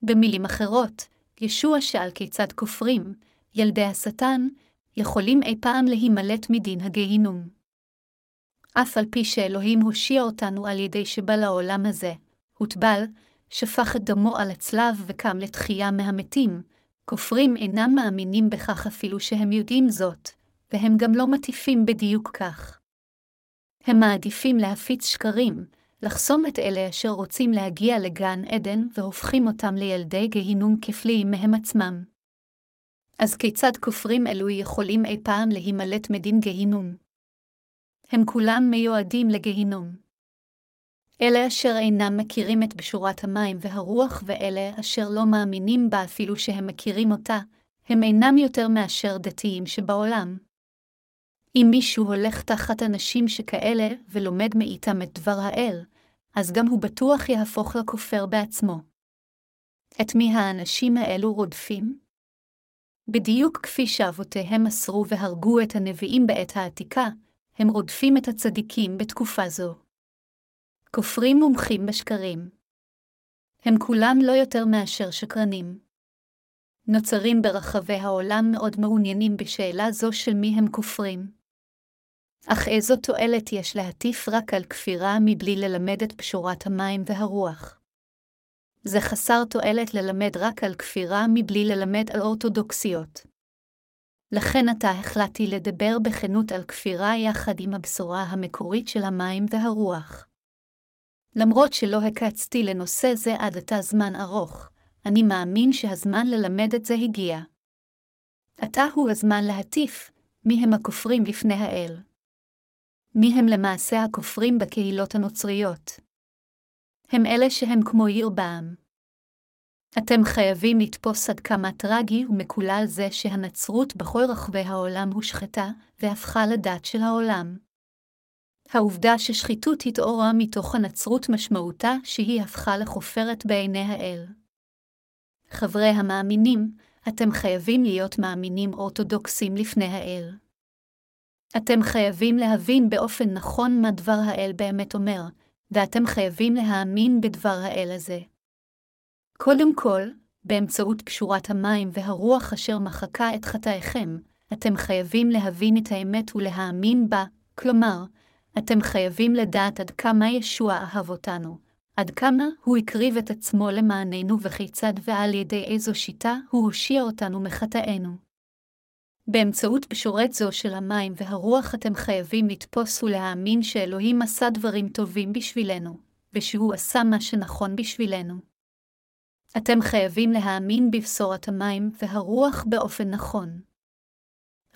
במילים אחרות, ישוע שאל כיצד כופרים, ילדי השטן, יכולים אי פעם להימלט מדין הגיהינום. אף על פי שאלוהים הושיע אותנו על ידי שבא לעולם הזה, הוטבל, שפך את דמו על הצלב וקם לתחייה מהמתים, כופרים אינם מאמינים בכך אפילו שהם יודעים זאת, והם גם לא מטיפים בדיוק כך. הם מעדיפים להפיץ שקרים, לחסום את אלה אשר רוצים להגיע לגן עדן והופכים אותם לילדי גיהינום כפליים מהם עצמם. אז כיצד כופרים אלו יכולים אי פעם להימלט מדין גיהינום? הם כולם מיועדים לגיהינום. אלה אשר אינם מכירים את בשורת המים והרוח ואלה אשר לא מאמינים בה אפילו שהם מכירים אותה, הם אינם יותר מאשר דתיים שבעולם. אם מישהו הולך תחת אנשים שכאלה ולומד מאיתם את דבר האל, אז גם הוא בטוח יהפוך לכופר בעצמו. את מי האנשים האלו רודפים? בדיוק כפי שאבותיהם מסרו והרגו את הנביאים בעת העתיקה, הם רודפים את הצדיקים בתקופה זו. כופרים מומחים בשקרים. הם כולם לא יותר מאשר שקרנים. נוצרים ברחבי העולם מאוד מעוניינים בשאלה זו של מי הם כופרים. אך איזו תועלת יש להטיף רק על כפירה מבלי ללמד את פשורת המים והרוח. זה חסר תועלת ללמד רק על כפירה מבלי ללמד על אורתודוקסיות. לכן עתה החלטתי לדבר בכנות על כפירה יחד עם הבשורה המקורית של המים והרוח. למרות שלא הקצתי לנושא זה עד עתה זמן ארוך, אני מאמין שהזמן ללמד את זה הגיע. עתה הוא הזמן להטיף, מי הם הכופרים לפני האל. מי הם למעשה הכופרים בקהילות הנוצריות. הם אלה שהם כמו ירבעם. אתם חייבים לתפוס עד כמה טרגי ומקולל זה שהנצרות בכל רחבי העולם הושחתה והפכה לדת של העולם. העובדה ששחיתות התעוררה מתוך הנצרות משמעותה שהיא הפכה לחופרת בעיני האל. חברי המאמינים, אתם חייבים להיות מאמינים אורתודוקסים לפני האל. אתם חייבים להבין באופן נכון מה דבר האל באמת אומר, ואתם חייבים להאמין בדבר האל הזה. קודם כל, באמצעות פשורת המים והרוח אשר מחקה את חטאיכם, אתם חייבים להבין את האמת ולהאמין בה, כלומר, אתם חייבים לדעת עד כמה ישוע אהב אותנו, עד כמה הוא הקריב את עצמו למעננו וכיצד ועל ידי איזו שיטה הוא הושיע אותנו מחטאינו. באמצעות בשורת זו של המים והרוח אתם חייבים לתפוס ולהאמין שאלוהים עשה דברים טובים בשבילנו, ושהוא עשה מה שנכון בשבילנו. אתם חייבים להאמין בבשורת המים והרוח באופן נכון.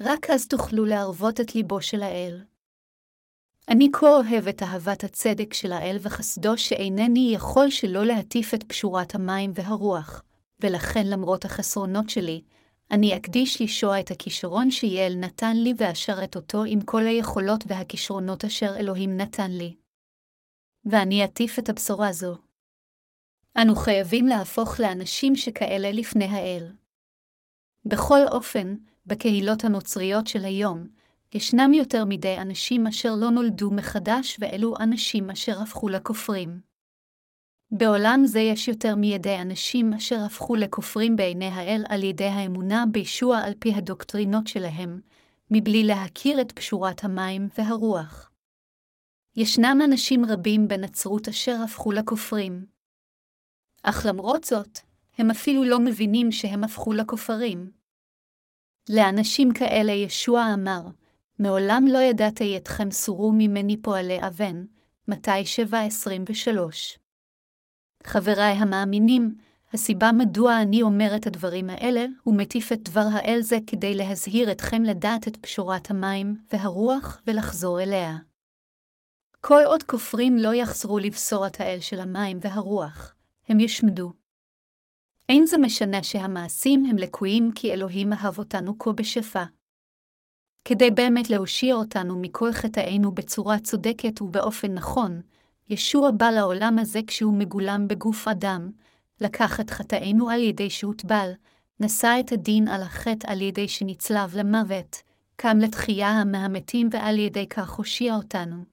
רק אז תוכלו להרוות את ליבו של האל. אני כה אוהב את אהבת הצדק של האל וחסדו שאינני יכול שלא להטיף את פשורת המים והרוח, ולכן למרות החסרונות שלי, אני אקדיש לישוע את הכישרון שיעל נתן לי ואשרת אותו עם כל היכולות והכישרונות אשר אלוהים נתן לי. ואני אטיף את הבשורה זו. אנו חייבים להפוך לאנשים שכאלה לפני האל. בכל אופן, בקהילות הנוצריות של היום, ישנם יותר מדי אנשים אשר לא נולדו מחדש ואלו אנשים אשר הפכו לכופרים. בעולם זה יש יותר מידי אנשים אשר הפכו לכופרים בעיני האל על ידי האמונה בישוע על פי הדוקטרינות שלהם, מבלי להכיר את פשורת המים והרוח. ישנם אנשים רבים בנצרות אשר הפכו לכופרים. אך למרות זאת, הם אפילו לא מבינים שהם הפכו לכופרים. לאנשים כאלה ישוע אמר, מעולם לא ידעתי אתכם סורו ממני פועלי אבן, מתי 7.23. חבריי המאמינים, הסיבה מדוע אני אומר את הדברים האלה, ומטיף את דבר האל זה כדי להזהיר אתכם לדעת את פשורת המים והרוח ולחזור אליה. כל עוד כופרים לא יחזרו לבשורת האל של המים והרוח, הם ישמדו. אין זה משנה שהמעשים הם לקויים כי אלוהים אהב אותנו כה בשפע. כדי באמת להושיע אותנו מכל חטאינו בצורה צודקת ובאופן נכון, ישוע בא לעולם הזה כשהוא מגולם בגוף אדם, לקח את חטאינו על ידי שהוטבל, נשא את הדין על החטא על ידי שנצלב למוות, קם לתחייה מהמתים ועל ידי כך הושיע אותנו.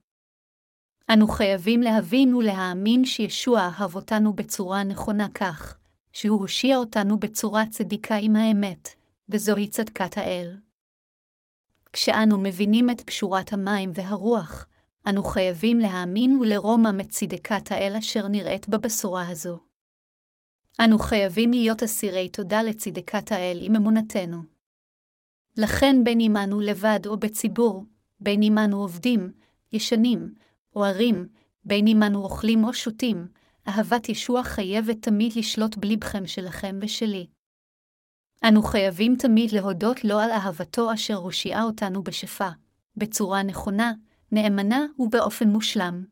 אנו חייבים להבין ולהאמין שישוע אהב אותנו בצורה נכונה כך, שהוא הושיע אותנו בצורה צדיקה עם האמת, וזוהי צדקת האל. כשאנו מבינים את פשורת המים והרוח, אנו חייבים להאמין ולרומם את צדקת האל אשר נראית בבשורה הזו. אנו חייבים להיות אסירי תודה לצדקת האל עם אמונתנו. לכן בין אם אנו לבד או בציבור, בין אם אנו עובדים, ישנים, או ערים, בין אם אנו אוכלים או שותים, אהבת ישוע חייבת תמיד לשלוט בלבכם שלכם ושלי. אנו חייבים תמיד להודות לו על אהבתו אשר הושיעה אותנו בשפע, בצורה נכונה, נאמנה ובאופן מושלם.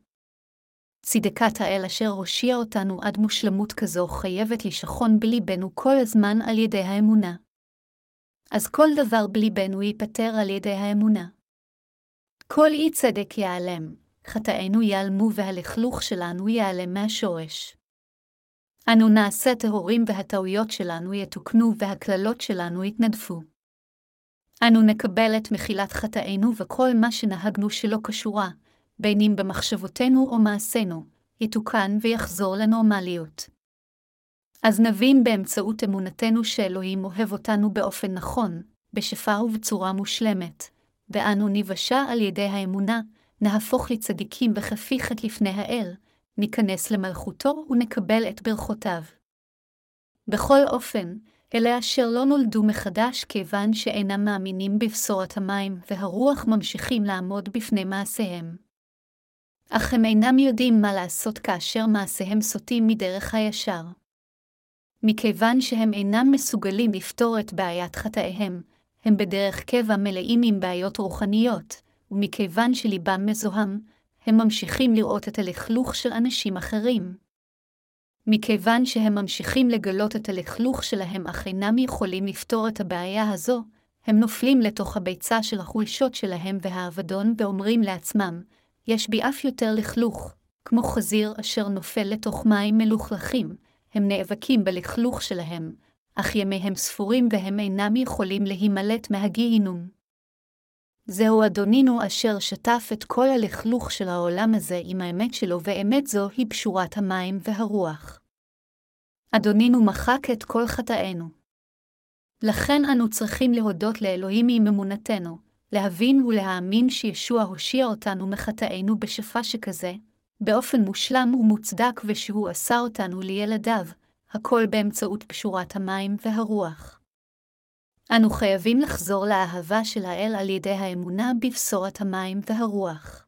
צדקת האל אשר הושיע אותנו עד מושלמות כזו חייבת לשכון בליבנו כל הזמן על ידי האמונה. אז כל דבר בליבנו ייפטר על ידי האמונה. כל אי צדק ייעלם, חטאינו ייעלמו והלכלוך שלנו ייעלם מהשורש. אנו נעשה טהורים והטעויות שלנו יתוקנו והקללות שלנו יתנדפו. אנו נקבל את מחילת חטאינו וכל מה שנהגנו שלא קשורה, בין אם במחשבותינו או מעשינו, יתוקן ויחזור לנורמליות. אז נבין באמצעות אמונתנו שאלוהים אוהב אותנו באופן נכון, בשפע ובצורה מושלמת, ואנו ניוושע על ידי האמונה, נהפוך לצדיקים חטא לפני האל, ניכנס למלכותו ונקבל את ברכותיו. בכל אופן, אלה אשר לא נולדו מחדש כיוון שאינם מאמינים בבשורת המים והרוח ממשיכים לעמוד בפני מעשיהם. אך הם אינם יודעים מה לעשות כאשר מעשיהם סוטים מדרך הישר. מכיוון שהם אינם מסוגלים לפתור את בעיית חטאיהם, הם בדרך קבע מלאים עם בעיות רוחניות, ומכיוון שליבם מזוהם, הם ממשיכים לראות את הלכלוך של אנשים אחרים. מכיוון שהם ממשיכים לגלות את הלכלוך שלהם אך אינם יכולים לפתור את הבעיה הזו, הם נופלים לתוך הביצה של החולשות שלהם והאבדון ואומרים לעצמם, יש בי אף יותר לכלוך, כמו חזיר אשר נופל לתוך מים מלוכלכים, הם נאבקים בלכלוך שלהם, אך ימיהם ספורים והם אינם יכולים להימלט מהגיהינום. זהו אדונינו אשר שטף את כל הלכלוך של העולם הזה עם האמת שלו, ואמת זו היא פשורת המים והרוח. אדונינו מחק את כל חטאינו. לכן אנו צריכים להודות לאלוהים עם אמונתנו, להבין ולהאמין שישוע הושיע אותנו מחטאינו בשפע שכזה, באופן מושלם ומוצדק ושהוא עשה אותנו לילדיו, הכל באמצעות פשורת המים והרוח. אנו חייבים לחזור לאהבה של האל על ידי האמונה בבשורת המים והרוח.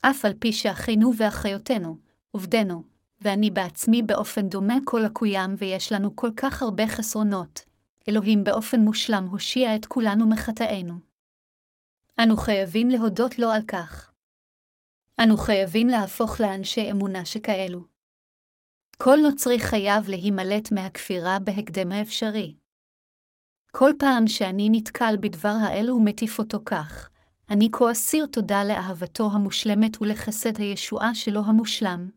אף על פי שאחינו ואחיותינו, עובדנו, ואני בעצמי באופן דומה כה לקוים ויש לנו כל כך הרבה חסרונות. אלוהים באופן מושלם הושיע את כולנו מחטאינו. אנו חייבים להודות לו על כך. אנו חייבים להפוך לאנשי אמונה שכאלו. כל נוצרי חייב להימלט מהכפירה בהקדם האפשרי. כל פעם שאני נתקל בדבר האלו ומטיף אותו כך, אני כה אסיר תודה לאהבתו המושלמת ולחסד הישועה שלו המושלם.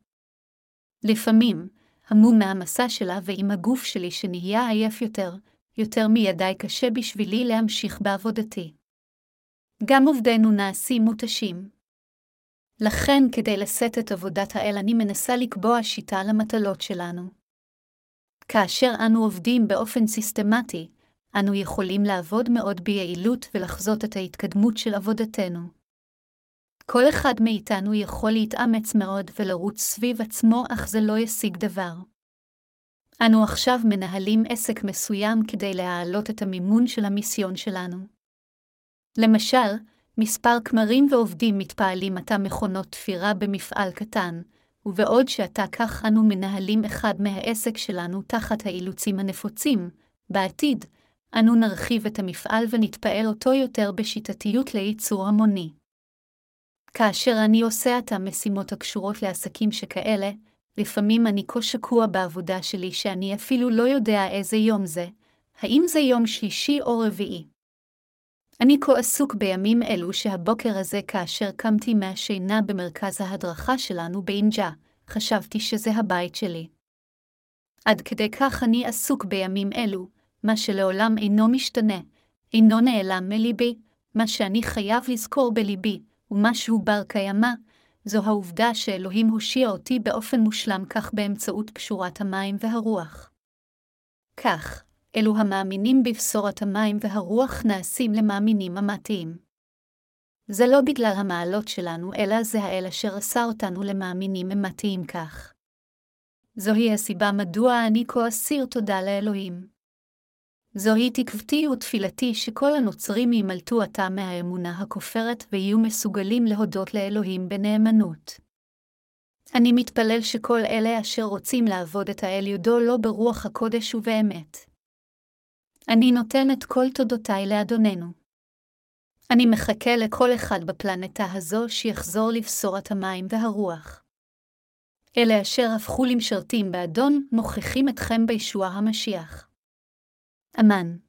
לפעמים, המום מהמסע שלה ועם הגוף שלי שנהיה עייף יותר, יותר מידי קשה בשבילי להמשיך בעבודתי. גם עובדינו נעשים מותשים. לכן, כדי לשאת את עבודת האל, אני מנסה לקבוע שיטה למטלות שלנו. כאשר אנו עובדים באופן סיסטמטי, אנו יכולים לעבוד מאוד ביעילות ולחזות את ההתקדמות של עבודתנו. כל אחד מאיתנו יכול להתאמץ מאוד ולרוץ סביב עצמו, אך זה לא ישיג דבר. אנו עכשיו מנהלים עסק מסוים כדי להעלות את המימון של המיסיון שלנו. למשל, מספר כמרים ועובדים מתפעלים עתה מכונות תפירה במפעל קטן, ובעוד שעתה כך אנו מנהלים אחד מהעסק שלנו תחת האילוצים הנפוצים, בעתיד, אנו נרחיב את המפעל ונתפעל אותו יותר בשיטתיות לייצור המוני. כאשר אני עושה את המשימות הקשורות לעסקים שכאלה, לפעמים אני כה שקוע בעבודה שלי שאני אפילו לא יודע איזה יום זה, האם זה יום שלישי או רביעי. אני כה עסוק בימים אלו שהבוקר הזה כאשר קמתי מהשינה במרכז ההדרכה שלנו באינג'ה, חשבתי שזה הבית שלי. עד כדי כך אני עסוק בימים אלו, מה שלעולם אינו משתנה, אינו נעלם מליבי, מה שאני חייב לזכור בליבי, ומשהו בר קיימא, זו העובדה שאלוהים הושיע אותי באופן מושלם כך באמצעות קשורת המים והרוח. כך, אלו המאמינים בבשורת המים והרוח נעשים למאמינים אמיתיים. זה לא בגלל המעלות שלנו, אלא זה האל אשר עשה אותנו למאמינים אמיתיים כך. זוהי הסיבה מדוע אני כה אסיר תודה לאלוהים. זוהי תקוותי ותפילתי שכל הנוצרים ימלטו עתה מהאמונה הכופרת ויהיו מסוגלים להודות לאלוהים בנאמנות. אני מתפלל שכל אלה אשר רוצים לעבוד את האל יודו לא ברוח הקודש ובאמת. אני נותן את כל תודותיי לאדוננו. אני מחכה לכל אחד בפלנטה הזו שיחזור לבשורת המים והרוח. אלה אשר הפכו למשרתים באדון, מוכיחים אתכם בישוע המשיח. אמן.